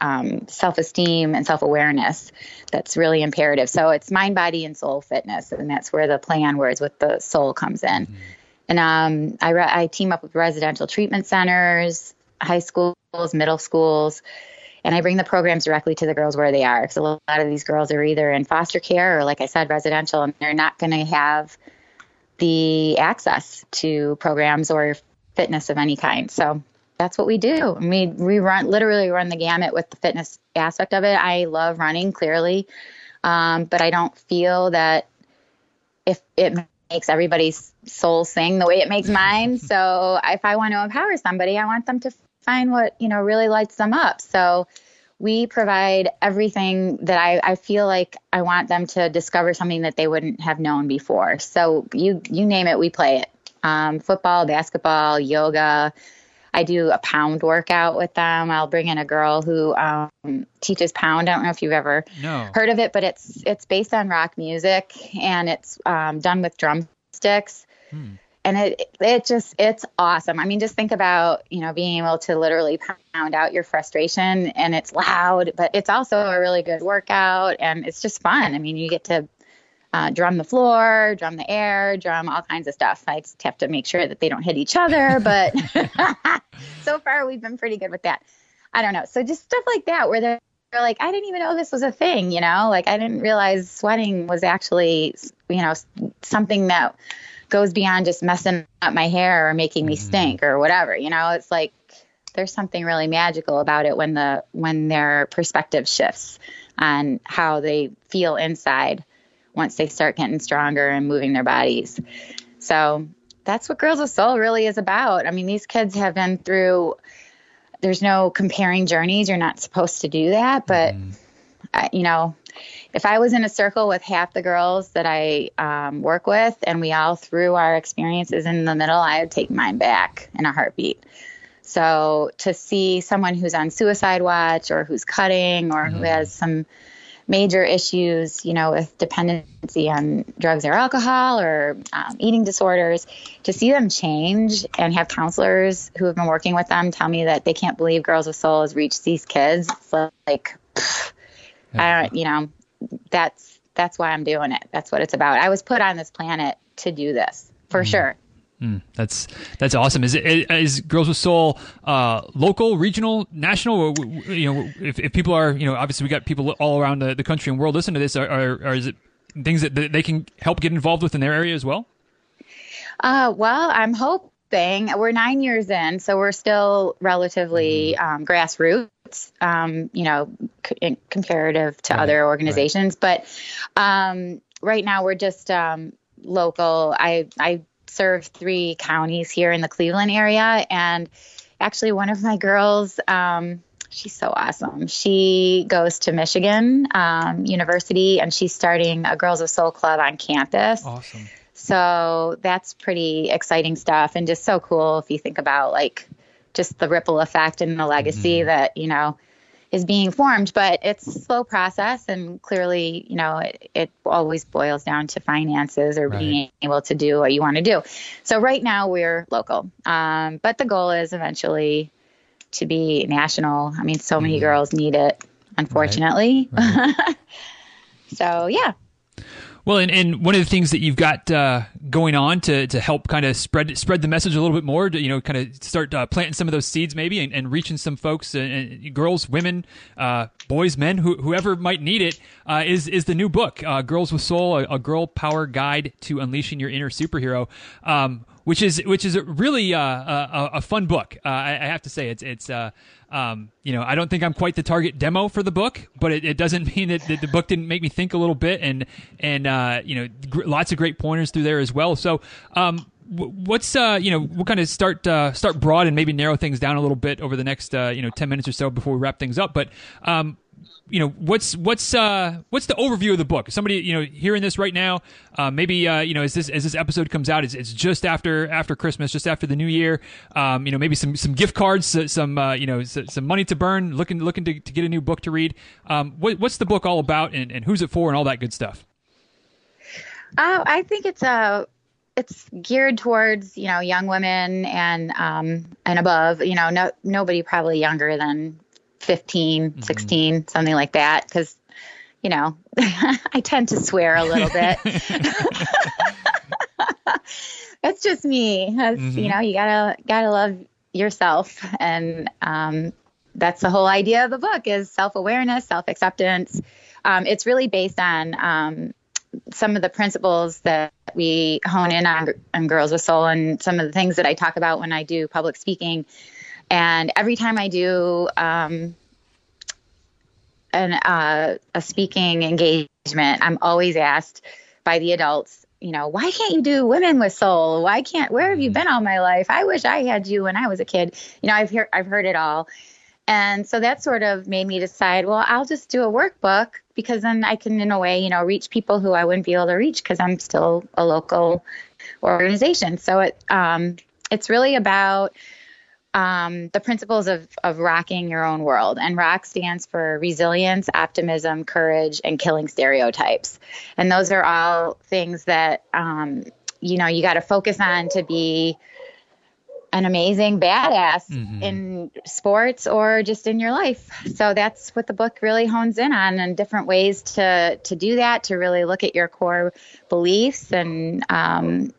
um, self esteem and self awareness that's really imperative. So, it's mind, body, and soul fitness, and that's where the play on words with the soul comes in. Mm-hmm. And um, I, re- I team up with residential treatment centers, high schools, middle schools and I bring the programs directly to the girls where they are because a lot of these girls are either in foster care or, like I said, residential, and they're not going to have the access to programs or fitness of any kind. So that's what we do. We we run literally run the gamut with the fitness aspect of it. I love running clearly, um, but I don't feel that if it makes everybody's soul sing the way it makes mine. so if I want to empower somebody, I want them to find what you know really lights them up so we provide everything that I, I feel like I want them to discover something that they wouldn't have known before. So you you name it, we play it. Um, football, basketball, yoga. I do a pound workout with them. I'll bring in a girl who um, teaches pound. I don't know if you've ever no. heard of it, but it's it's based on rock music and it's um, done with drumsticks. Hmm and it it just it's awesome. I mean, just think about you know being able to literally pound out your frustration, and it's loud, but it's also a really good workout, and it's just fun. I mean, you get to uh, drum the floor, drum the air, drum all kinds of stuff. I just have to make sure that they don't hit each other, but so far we've been pretty good with that. I don't know. So just stuff like that where they're like, I didn't even know this was a thing, you know, like I didn't realize sweating was actually, you know, something that goes beyond just messing up my hair or making me mm-hmm. stink or whatever. You know, it's like there's something really magical about it when the when their perspective shifts on how they feel inside once they start getting stronger and moving their bodies. So that's what Girls of Sole really is about. I mean, these kids have been through. There's no comparing journeys. You're not supposed to do that, but mm. I, you know, if I was in a circle with half the girls that I um, work with and we all threw our experiences in the middle, I would take mine back in a heartbeat. So to see someone who's on suicide watch or who's cutting or mm-hmm. who has some major issues, you know, with dependency on drugs or alcohol or um, eating disorders, to see them change and have counselors who have been working with them tell me that they can't believe Girls with Sole has reached these kids, it's like, pff, I don't, you know, that's that's why I'm doing it. That's what it's about. I was put on this planet to do this for mm. sure. Mm, that's that's awesome. Is it is Girls with Sole uh, local, regional, national? Or, you know, if, if people are you know, obviously we got people all around the, the country and world listen to this. Are, are, are is it things that they can help get involved with in their area as well? Uh, well, I'm hoping we're nine years in, so we're still relatively mm-hmm. um, grassroots um, you know, c- comparative to right, other organizations. Right. But um, right now we're just um, local. I I serve three counties here in the Cleveland area, and actually one of my girls. Um, she's so awesome. She goes to Michigan um, University and she's starting a Girls of Sole Club on campus. Awesome. So that's pretty exciting stuff and just so cool if you think about like just the ripple effect and the legacy mm-hmm. that you know is being formed, but it's a slow process, and clearly, you know, it, it always boils down to finances or right. being able to do what you want to do. So right now we're local, um, but the goal is eventually to be national. I mean, so many mm-hmm. girls need it, unfortunately. Right. Right. so yeah. Well, and, and one of the things that you've got uh, going on to, to help kind of spread spread the message a little bit more, to, you know, kind of start uh, planting some of those seeds maybe and, and reaching some folks, and, and girls, women, uh, boys, men, who, whoever might need it, uh, is is the new book, uh, Girls with Sole, a, a, girl power guide to unleashing your inner superhero. Um, which is which is really uh, a, a, fun book. Uh, I, I, have to say, it's it's uh, um, you know I don't think I'm quite the target demo for the book, but it, it doesn't mean that, that, the book didn't make me think a little bit, and and uh, you know gr- lots of great pointers through there as well. So. Um, what's uh you know we'll kind of start uh start broad and maybe narrow things down a little bit over the next uh you know 10 minutes or so before we wrap things up but um you know what's what's uh what's the overview of the book? Somebody you know hearing this right now uh, maybe uh, you know as this as this episode comes out it's, it's just after after christmas just after the new year. Um, you know maybe some some gift cards some uh, you know some money to burn looking looking to, to get a new book to read. Um, what, what's the book all about and, and who's it for and all that good stuff? Uh, i think it's a uh, it's geared towards you know young women and um, and above you know no nobody probably younger than 15, mm-hmm. 16, something like that. Because, you know, I tend to swear a little bit. That's just me. Mm-hmm. You know, you gotta gotta love yourself, and um, that's the whole idea of the book is self awareness, self acceptance. Um, it's really based on um, some of the principles that we hone in on, on Girls with Sole, and some of the things that I talk about when I do public speaking and every time I do um, an, uh, a speaking engagement, I'm always asked by the adults, you know, why can't you do women with soul? Why can't, where have you mm-hmm. been all my life? I wish I had you when I was a kid. You know, I've heard, I've heard it all. And so that sort of made me decide, well, I'll just do a workbook because then I can, in a way, you know, reach people who I wouldn't be able to reach because I'm still a local organization. So it, um, it's really about um, the principles of, of rocking your own world. And ROCK stands for resilience, optimism, courage, and killing stereotypes. And those are all things that, um, you know, you got to focus on to be an amazing badass mm-hmm. in sports or just in your life. So that's what the book really hones in on and different ways to to do that to really look at your core beliefs and um,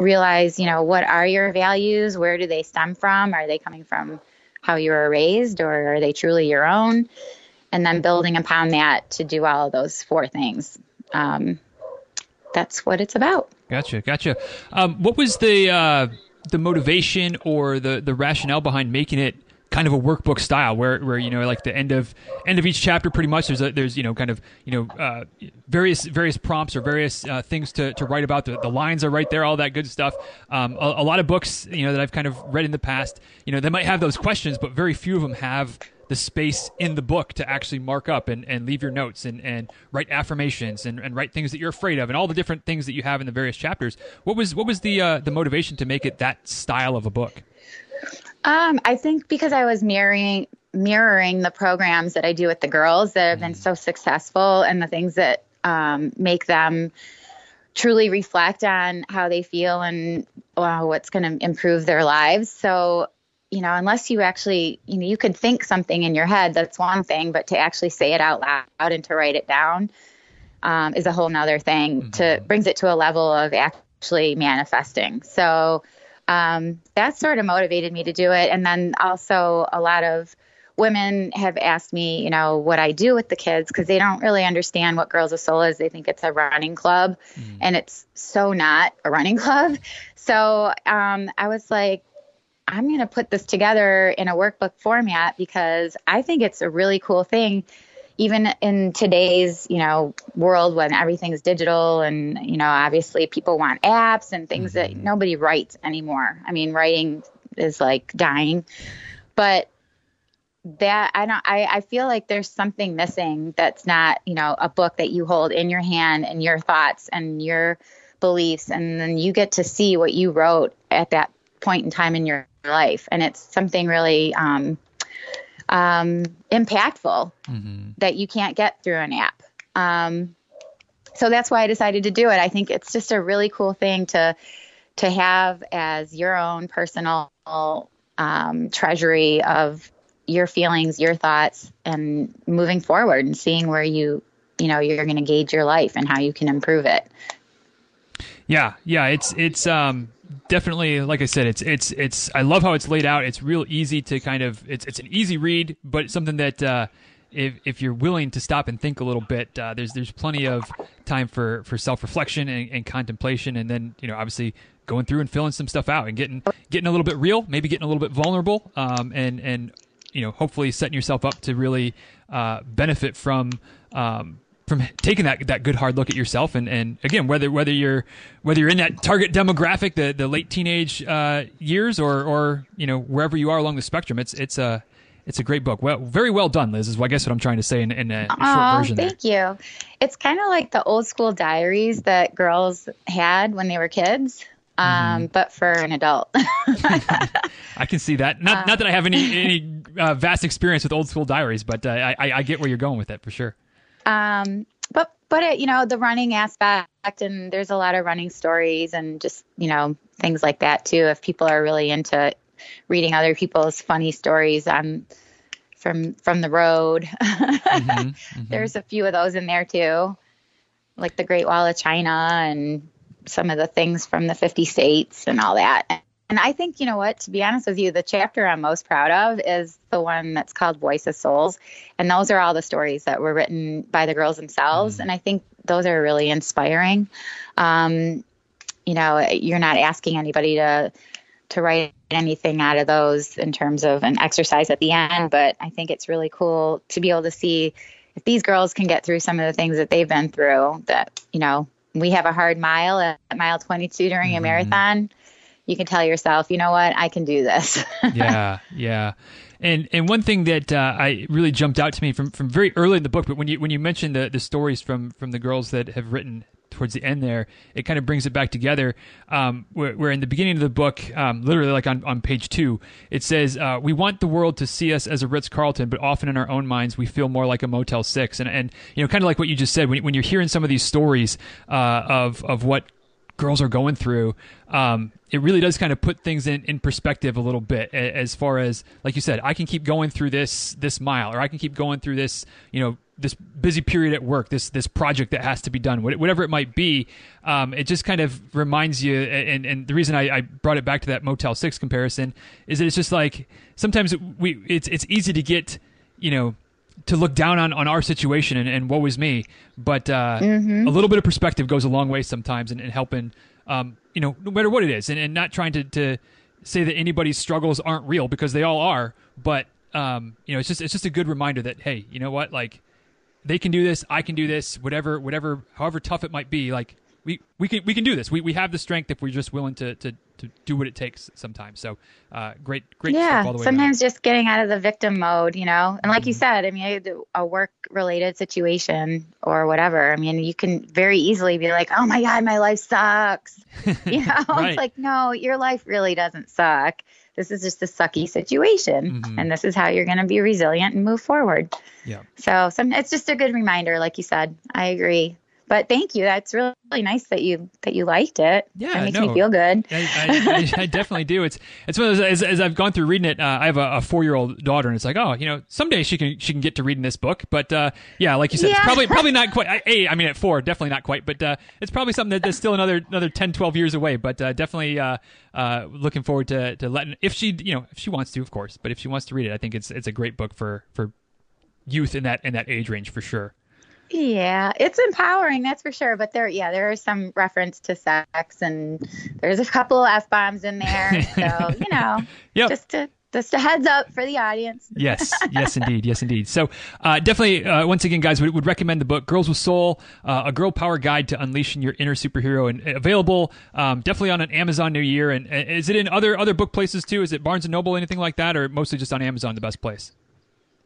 realize, you know, what are your values? Where do they stem from? Are they coming from how you were raised or are they truly your own? And then building upon that to do all of those four things. Um, that's what it's about. Gotcha, gotcha. Um, what was the uh, the motivation or the the rationale behind making it kind of a workbook style where, where you know like the end of end of each chapter pretty much there's a, there's you know kind of you know uh, various various prompts or various uh, things to, to write about. The, the lines are right there all that good stuff. Um, a, a, lot of books you know that I've kind of read in the past you know they might have those questions but very few of them have the space in the book to actually mark up and, and leave your notes and, and write affirmations and, and write things that you're afraid of and all the different things that you have in the various chapters. What was what was the uh, the motivation to make it that style of a book um, I think because I was mirroring mirroring the programs that I do with the girls that have been mm. so successful and the things that um, make them truly reflect on how they feel and uh, what's going to improve their lives. So, you know, unless you actually, you know, you could think something in your head, that's one thing, but to actually say it out loud and to write it down um, is a whole nother thing. Mm-hmm. To brings it to a level of actually manifesting. So, um, that sort of motivated me to do it. And then also a lot of women have asked me, you know, what I do with the kids because they don't really understand what Girls of Sole is. They think it's a running club, mm. and it's so not a running club. So um, I was like, I'm going to put this together in a workbook format because I think it's a really cool thing even in today's you know world when everything's digital and you know obviously people want apps and things mm-hmm. that nobody writes anymore. I mean writing is like dying. But that i don't I, I feel like there's something missing that's not you know a book that you hold in your hand and your thoughts and your beliefs. And then you get to see what you wrote at that point in time in your life. And it's something really um um, impactful mm-hmm. that you can't get through an app. Um, so that's why I decided to do it. I think it's just a really cool thing to to have as your own personal um, treasury of your feelings, your thoughts, and moving forward and seeing where you you know you're going to gauge your life and how you can improve it. Yeah, yeah, it's it's um definitely like I said, it's it's it's I love how it's laid out. It's real easy to kind of it's it's an easy read, but something that uh, if if you're willing to stop and think a little bit, uh, there's there's plenty of time for for self reflection and, and, contemplation, and then you know obviously going through and filling some stuff out and getting getting a little bit real, maybe getting a little bit vulnerable, um, and and you know hopefully setting yourself up to really uh, benefit from um, from taking that that good hard look at yourself and and again whether whether you're whether you're in that target demographic the the late teenage uh, years or or you know wherever you are along the spectrum it's it's a it's a great book well very well done Liz is I guess what I'm trying to say in, in a short version thank there. you it's kind of like the old school diaries that girls had when they were kids um, mm-hmm. but for an adult. I can see that. Not, not that I have any any uh, vast experience with old school diaries, but uh, I, I get where you're going with it for sure. Um, but but it, you know the running aspect, and there's a lot of running stories and just you know things like that too. If people are really into reading other people's funny stories on from from the road, mm-hmm, mm-hmm. there's a few of those in there too, like the Great Wall of China and some of the things from the 50 states and all that. And I think, you know what, to be honest with you, the chapter I'm most proud of is the one that's called Voice of Souls. And those are all the stories that were written by the girls themselves. Mm-hmm. And I think those are really inspiring. Um, you know, you're not asking anybody to to write anything out of those in terms of an exercise at the end, but I think it's really cool to be able to see if these girls can get through some of the things that they've been through that, you know, we have a hard mile at mile 22 during mm-hmm. a marathon you can tell yourself, you know what, I can do this. yeah, yeah. And and one thing that uh, I really jumped out to me from, from very early in the book, but when you when you mentioned the, the stories from from the girls that have written towards the end there, it kind of brings it back together. Um, where, where, in the beginning of the book, um, literally like on, on page two, it says, uh, "We want the world to see us as a Ritz Carlton, but often in our own minds, we feel more like a Motel 6. And and you know, kind of like what you just said, when when you're hearing some of these stories uh, of of what girls are going through, um, it really does kind of put things in, in perspective a little bit as far as like you said i can keep going through this this mile or i can keep going through this you know this busy period at work this this project that has to be done whatever it might be um, it just kind of reminds you and, and the reason I, I, brought it back to that motel 6 comparison is that it's just like sometimes we it's it's easy to get you know to look down on, on our situation and, and woe is me but uh, mm-hmm. a little bit of perspective goes a long way sometimes in, in helping um, you know, no matter what it is, and, and not trying to, to say that anybody's struggles aren't real because they all are. But um, you know, it's just it's just a good reminder that hey, you know what, like they can do this, I can do this, whatever, whatever, however tough it might be, like we, we can we can do this. We we have the strength if we're just willing to to, to do what it takes sometimes. So uh, great great yeah. sometimes just getting out of the victim mode, you know. And like mm-hmm. you said, I mean, a work related situation or whatever. I mean, you can very easily be like, oh my god, my life sucks. You know, right. it's like no, your life really doesn't suck. This is just a sucky situation, mm-hmm. and this is how you're going to be resilient and move forward. Yeah. So some, it's just a good reminder, like you said. I agree but thank you. That's really, really nice that you that you liked it. Yeah, it makes no, me feel good. I, I, I, definitely do. It's it's one of those, as, as I've gone through reading it. Uh, I have a, a four year old daughter, and it's like, oh, you know, someday she can she can get to reading this book. But uh, yeah, like you said, yeah. it's probably probably not quite. A, I mean, at four, definitely not quite. But uh, it's probably something that, that's still another another 10, 12 years away. But uh, definitely uh, uh, looking forward to to letting if she you know if she wants to, of course. But if she wants to read it, I think it's it's a great book for for youth in that in that age range for sure. Yeah, it's empowering, that's for sure. But there, yeah, there is some reference to sex, and there's a couple of f bombs in there. So you know, yep. just to just a heads up for the audience. yes, yes, indeed, yes, indeed. So, uh, definitely, uh, once again, guys, we would recommend the book "Girls with Sole: uh, A Girl Power Guide to Unleashing Your Inner Superhero," and available um, definitely on an Amazon New year. And is it in other other book places too? Is it Barnes and Noble, anything like that, or mostly just on Amazon? The best place.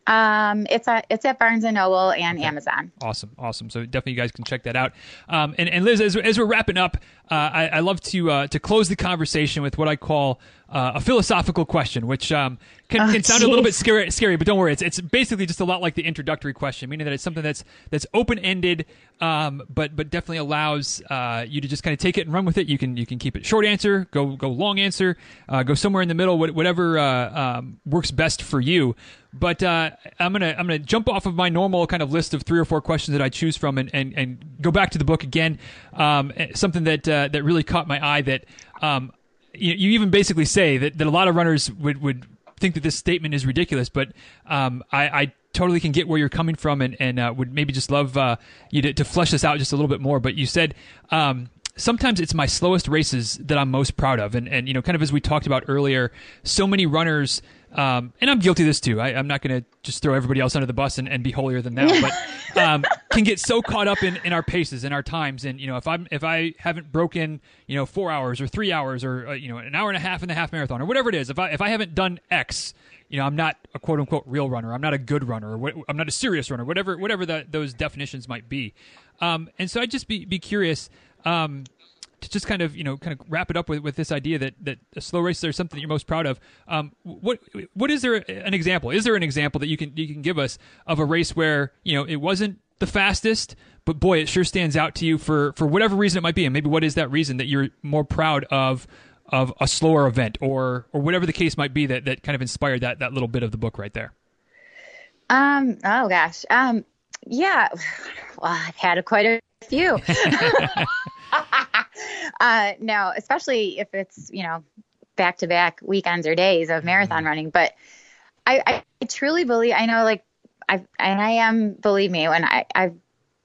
Um, it's at it's at Barnes and Noble and okay. Amazon. Awesome, awesome. So definitely you guys can check that out. Um, and, and Liz, as, as we're wrapping up, uh, I, I, love to uh, to close the conversation with what I call uh, a philosophical question, which um, can, Oh, can sound a little bit scary, scary, but don't worry. It's it's basically just a lot like the introductory question, meaning that it's something that's that's open ended, um, but but definitely allows uh, you to just kind of take it and run with it. You can you can keep it short answer, go go long answer, uh, go somewhere in the middle, whatever uh, um, works best for you. But uh, I'm gonna I'm gonna jump off of my normal kind of list of three or four questions that I choose from, and, and, and go back to the book again. Um, something that uh, that really caught my eye that um, you, you even basically say that, that a lot of runners would, would think that this statement is ridiculous, but um, I, I totally can get where you're coming from and, and uh, would maybe just love uh, you to, to flesh this out just a little bit more. But you said um, sometimes it's my slowest races that I'm most proud of. And, and you know, kind of as we talked about earlier, so many runners. Um, and I'm guilty of this too. I, I'm not going to just throw everybody else under the bus and, and be holier than thou, but um, can get so caught up in, in our paces and our times. And you know, if I'm if I haven't broken you know four hours or three hours or uh, you know an hour and a half in the half marathon or whatever it is, if I if I haven't done X, you know, I'm not a quote unquote real runner. I'm not a good runner. Or what, I'm not a serious runner. Whatever whatever that those definitions might be. Um, and so I'd just be be curious. Um, to just kind of you know kind of wrap it up with, with this idea that that a slow races are something that you're most proud of. Um, what what is there an example? Is there an example that you can you can give us of a race where you know it wasn't the fastest, but boy, it sure stands out to you for for whatever reason it might be, and maybe what is that reason that you're more proud of of a slower event or or whatever the case might be that that kind of inspired that that little bit of the book right there. Um. Oh gosh. Um. Yeah. Well, I've had a, quite a few. uh, no, especially if it's you know back to back weekends or days of marathon running. But I, I truly believe. I know, like I and I am. Believe me, when I I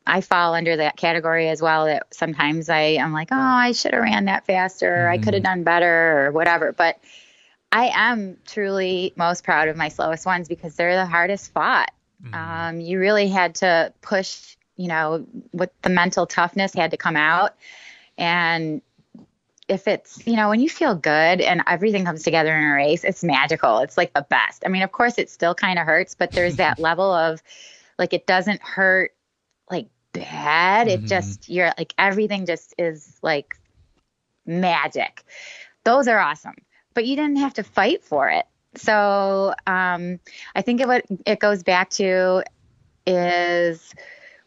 I fall under that category as well. That sometimes I am like, oh, I should have ran that faster. I could have done better or whatever. But I am truly most proud of my slowest ones because they're the hardest fought. Um, you really had to push, you know, what the mental toughness had to come out. And if it's, you know, when you feel good and everything comes together in a race, it's magical. It's like the best. I mean, of course, it still kind of hurts, but there's that level of like, it doesn't hurt like bad. It just, you're like, everything just is like magic. Those are awesome, but you didn't have to fight for it. So um, I think it, what it goes back to is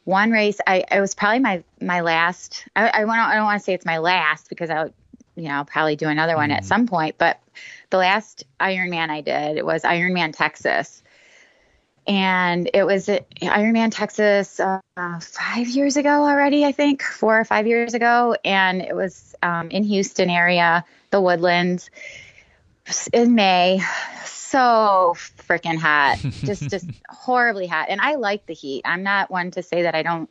one race. I it was probably my my last. I, I want I don't want to say it's my last because I'll you know I'll probably do another one at some point. But the last Ironman I did was Ironman Texas, and it was at Ironman Texas uh, five years ago already. I think four or five years ago, and it was um, in Houston area, the Woodlands in May. So freaking hot, just just horribly hot. And I like the heat. I'm not one to say that I don't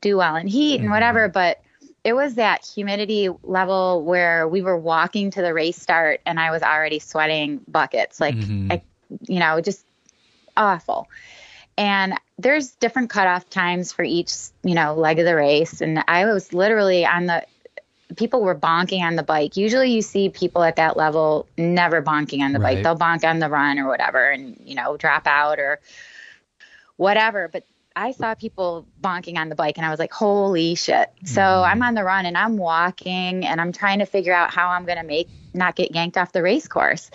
do well in heat and mm-hmm. whatever, but it was that humidity level where we were walking to the race start and I was already sweating buckets, like mm-hmm. I, you know, just awful. And there's different cutoff times for each, you know, leg of the race. And I was literally on the people were bonking on the bike. Usually you see people at that level never bonking on the Right. bike. They'll bonk on the run or whatever and, you know, drop out or whatever. But I saw people bonking on the bike and I was like, holy shit. So mm-hmm. I'm on the run and I'm walking and I'm trying to figure out how I'm going to make not get yanked off the race course.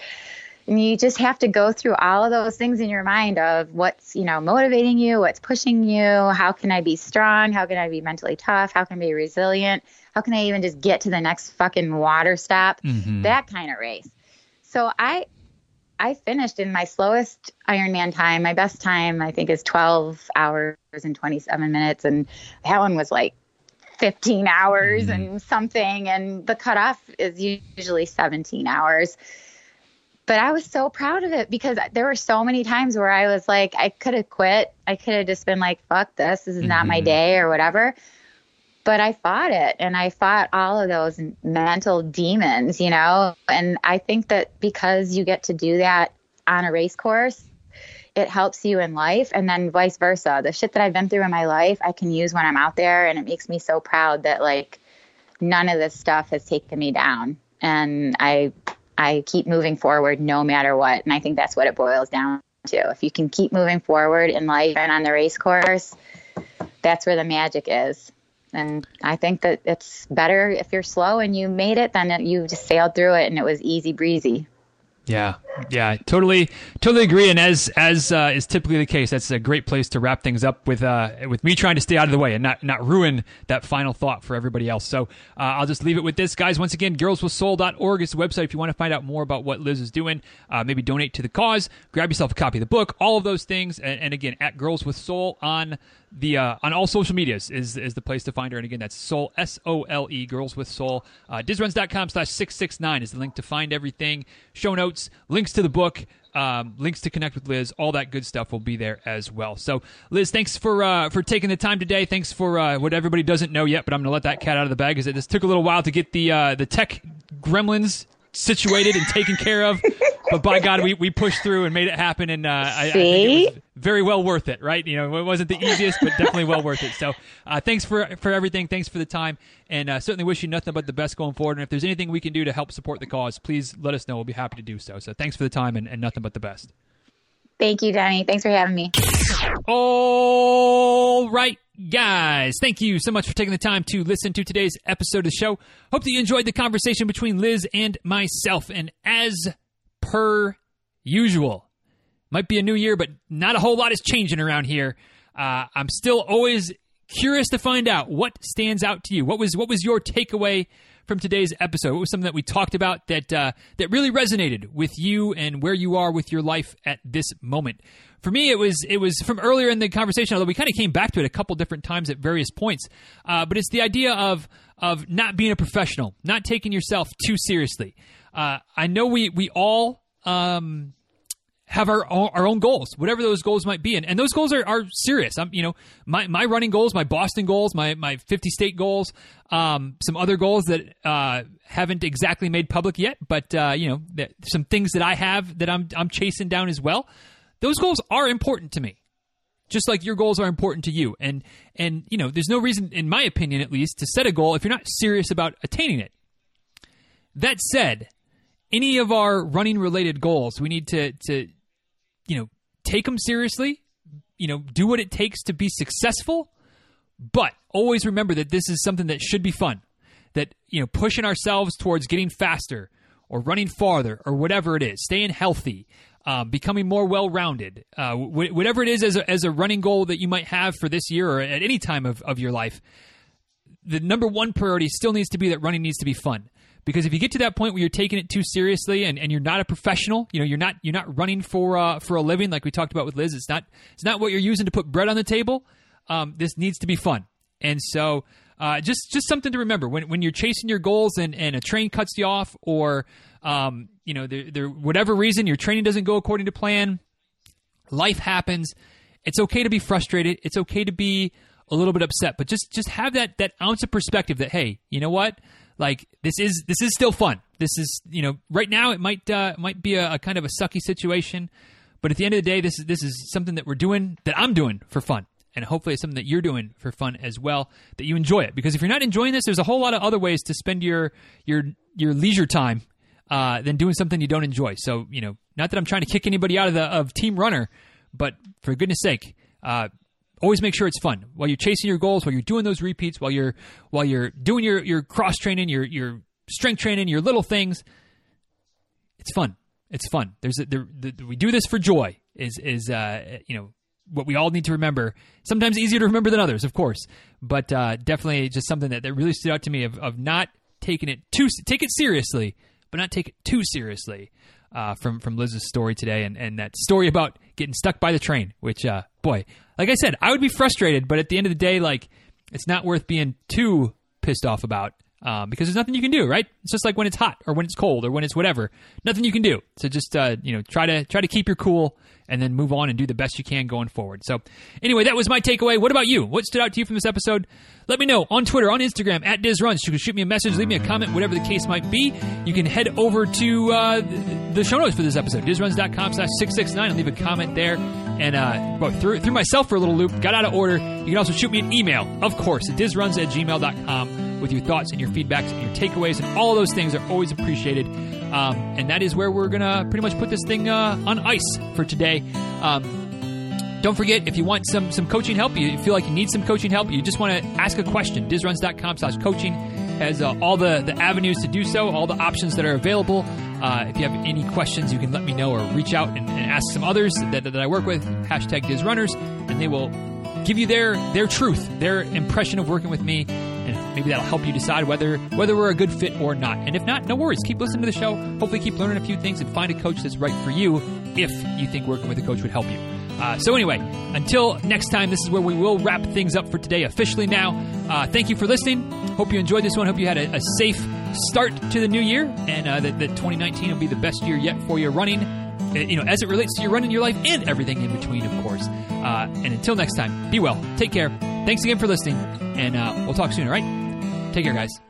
And you just have to go through all of those things in your mind of what's, you know, motivating you, what's pushing you, how can I be strong, how can I be mentally tough, how can I be resilient, how can I even just get to the next fucking water stop, mm-hmm. that kind of race. So I I finished in my slowest Ironman time. My best time I think is 12 hours and 27 minutes. And that one was like 15 hours mm-hmm. and something. And the cutoff is usually 17 hours but I was so proud of it because there were so many times where I was like, I could have quit. I could have just been like, fuck this. This is not my mm-hmm. day or whatever. But I fought it and I fought all of those mental demons, you know? And I think that because you get to do that on a race course, it helps you in life and then vice versa. The shit that I've been through in my life, I can use when I'm out there and it makes me so proud that like none of this stuff has taken me down. And I I keep moving forward no matter what. And I think that's what it boils down to. If you can keep moving forward in life and on the race course, that's where the magic is. And I think that it's better if you're slow and you made it than you just sailed through it and it was easy breezy. Yeah, yeah, totally, totally agree. And as as uh, is typically the case, that's a great place to wrap things up with uh, with me trying to stay out of the way and not not ruin that final thought for everybody else. So uh, I'll just leave it with this, guys. Once again, girlswithsole.org is the website if you want to find out more about what Liz is doing. Uh, maybe donate to the cause, grab yourself a copy of the book, all of those things. And, and again, at Girls with Sole on the uh, on all social medias is is the place to find her. And again, that's Sole S O L E Girls with Sole. Uh, DizRuns.com slash six six nine is the link to find everything. Show notes, links to the book. Um, links to connect with Liz, all that good stuff will be there as well. So, Liz, thanks for uh, for taking the time today. Thanks for uh, what everybody doesn't know yet, but I'm going to let that cat out of the bag. Is that this took a little while to get the uh, the tech gremlins situated and taken care of. But by God, we, we pushed through and made it happen, and uh, I, I, think it was very well worth it. Right? You know, it wasn't the easiest, but definitely well worth it. So, uh, thanks for for everything. Thanks for the time, and uh, certainly wish you nothing but the best going forward. And if there's anything we can do to help support the cause, please let us know. We'll be happy to do so. So, thanks for the time, and, and nothing but the best. Thank you, Denny. Thanks for having me. All right, guys. Thank you so much for taking the time to listen to today's episode of the show. Hope that you enjoyed the conversation between Liz and myself. And as per usual, might be a new year, but not a whole lot is changing around here. Uh, I'm still always curious to find out what stands out to you. What was what was your takeaway from today's episode? What was something that we talked about that uh, that really resonated with you and where you are with your life at this moment? For me, it was it was from earlier in the conversation, although we kind of came back to it a couple different times at various points. Uh, but it's the idea of of not being a professional, not taking yourself too seriously. Uh, I know we we all um, have our own, our own goals, whatever those goals might be, and, and those goals are, are serious. I'm, you know, my, my running goals, my Boston goals, my my 50 state goals, um, some other goals that uh, haven't exactly made public yet, but uh, you know, that, some things that I have that I'm I'm chasing down as well. Those goals are important to me, just like your goals are important to you. And and you know, there's no reason, in my opinion, at least, to set a goal if you're not serious about attaining it. That said, any of our running related goals, we need to to you know take them seriously. You know, do what it takes to be successful, but always remember that this is something that should be fun. That you know, pushing ourselves towards getting faster or running farther or whatever it is, staying healthy, um, becoming more well rounded, uh, wh- whatever it is as a, as a running goal that you might have for this year or at any time of, of your life, the number one priority still needs to be that running needs to be fun. Because if you get to that point where you're taking it too seriously and, and you're not a professional, you know you're not you're not running for uh, for a living like we talked about with Liz. It's not it's not what you're using to put bread on the table. Um, this needs to be fun, and so uh, just just something to remember when when you're chasing your goals and, and a train cuts you off or um, you know there, there whatever reason your training doesn't go according to plan, life happens. It's okay to be frustrated. It's okay to be a little bit upset, but just just have that that ounce of perspective that hey, you know what? Like this is this is still fun. This is you know right now it might uh, might be a, a kind of a sucky situation, but at the end of the day, this is this is something that we're doing that I'm doing for fun. And hopefully it's something that you're doing for fun as well that you enjoy it. Because if you're not enjoying this there's a whole lot of other ways to spend your your your leisure time uh, than doing something you don't enjoy. So you know not that i'm trying to kick anybody out of the of team runner but for goodness sake uh, always make sure it's fun while you're chasing your goals while you're doing those repeats while you're while you're doing your your cross training your your strength training your little things it's fun it's fun there's a, there, the, we do this for joy is is uh, you know what we all need to remember. Sometimes easier to remember than others, of course, but uh, definitely just something that, that really stood out to me of, of not taking it too take it seriously, but not take it too seriously. Uh, from from Liz's story today, and, and that story about getting stuck by the train, which uh, boy, like I said, I would be frustrated, but at the end of the day, like it's not worth being too pissed off about um, because there's nothing you can do, right? It's just like when it's hot or when it's cold or when it's whatever. Nothing you can do. So just uh, you know try to try to keep your cool and then move on and do the best you can going forward. So anyway, that was my takeaway. What about you? What stood out to you from this episode? Let me know on Twitter, on Instagram at DizRuns. You can shoot me a message, leave me a comment, whatever the case might be. You can head over to uh, the show notes for this episode, DizRuns.com slash 669 and leave a comment there. And uh, well, threw, threw myself for a little loop, got out of order. You can also shoot me an email, of course, at dizruns at gmail.com with your thoughts and your feedbacks and your takeaways. And all those things are always appreciated. Um, and that is where we're going to pretty much put this thing uh, on ice for today. Um, don't forget, if you want some some coaching help, you feel like you need some coaching help, you just want to ask a question, dizruns.com slash coaching has uh, all the, the avenues to do so, all the options that are available. Uh, if you have any questions, you can let me know or reach out and, and ask some others that, that I work with. Hashtag Diz Runners, and they will give you their their truth, their impression of working with me, and maybe that'll help you decide whether whether we're a good fit or not. And if not, no worries. Keep listening to the show. Hopefully, keep learning a few things and find a coach that's right for you if you think working with a coach would help you. Uh, so anyway, until next time, this is where we will wrap things up for today officially. Now, uh, thank you for listening. Hope you enjoyed this one. Hope you had a, a safe start to the new year, and uh, that, that 2019 will be the best year yet for your running. uh, You know, as it relates to your running, your life, and everything in between, of course. Uh, and until next time, be well, take care. Thanks again for listening, and uh, we'll talk soon. All right, take care, guys.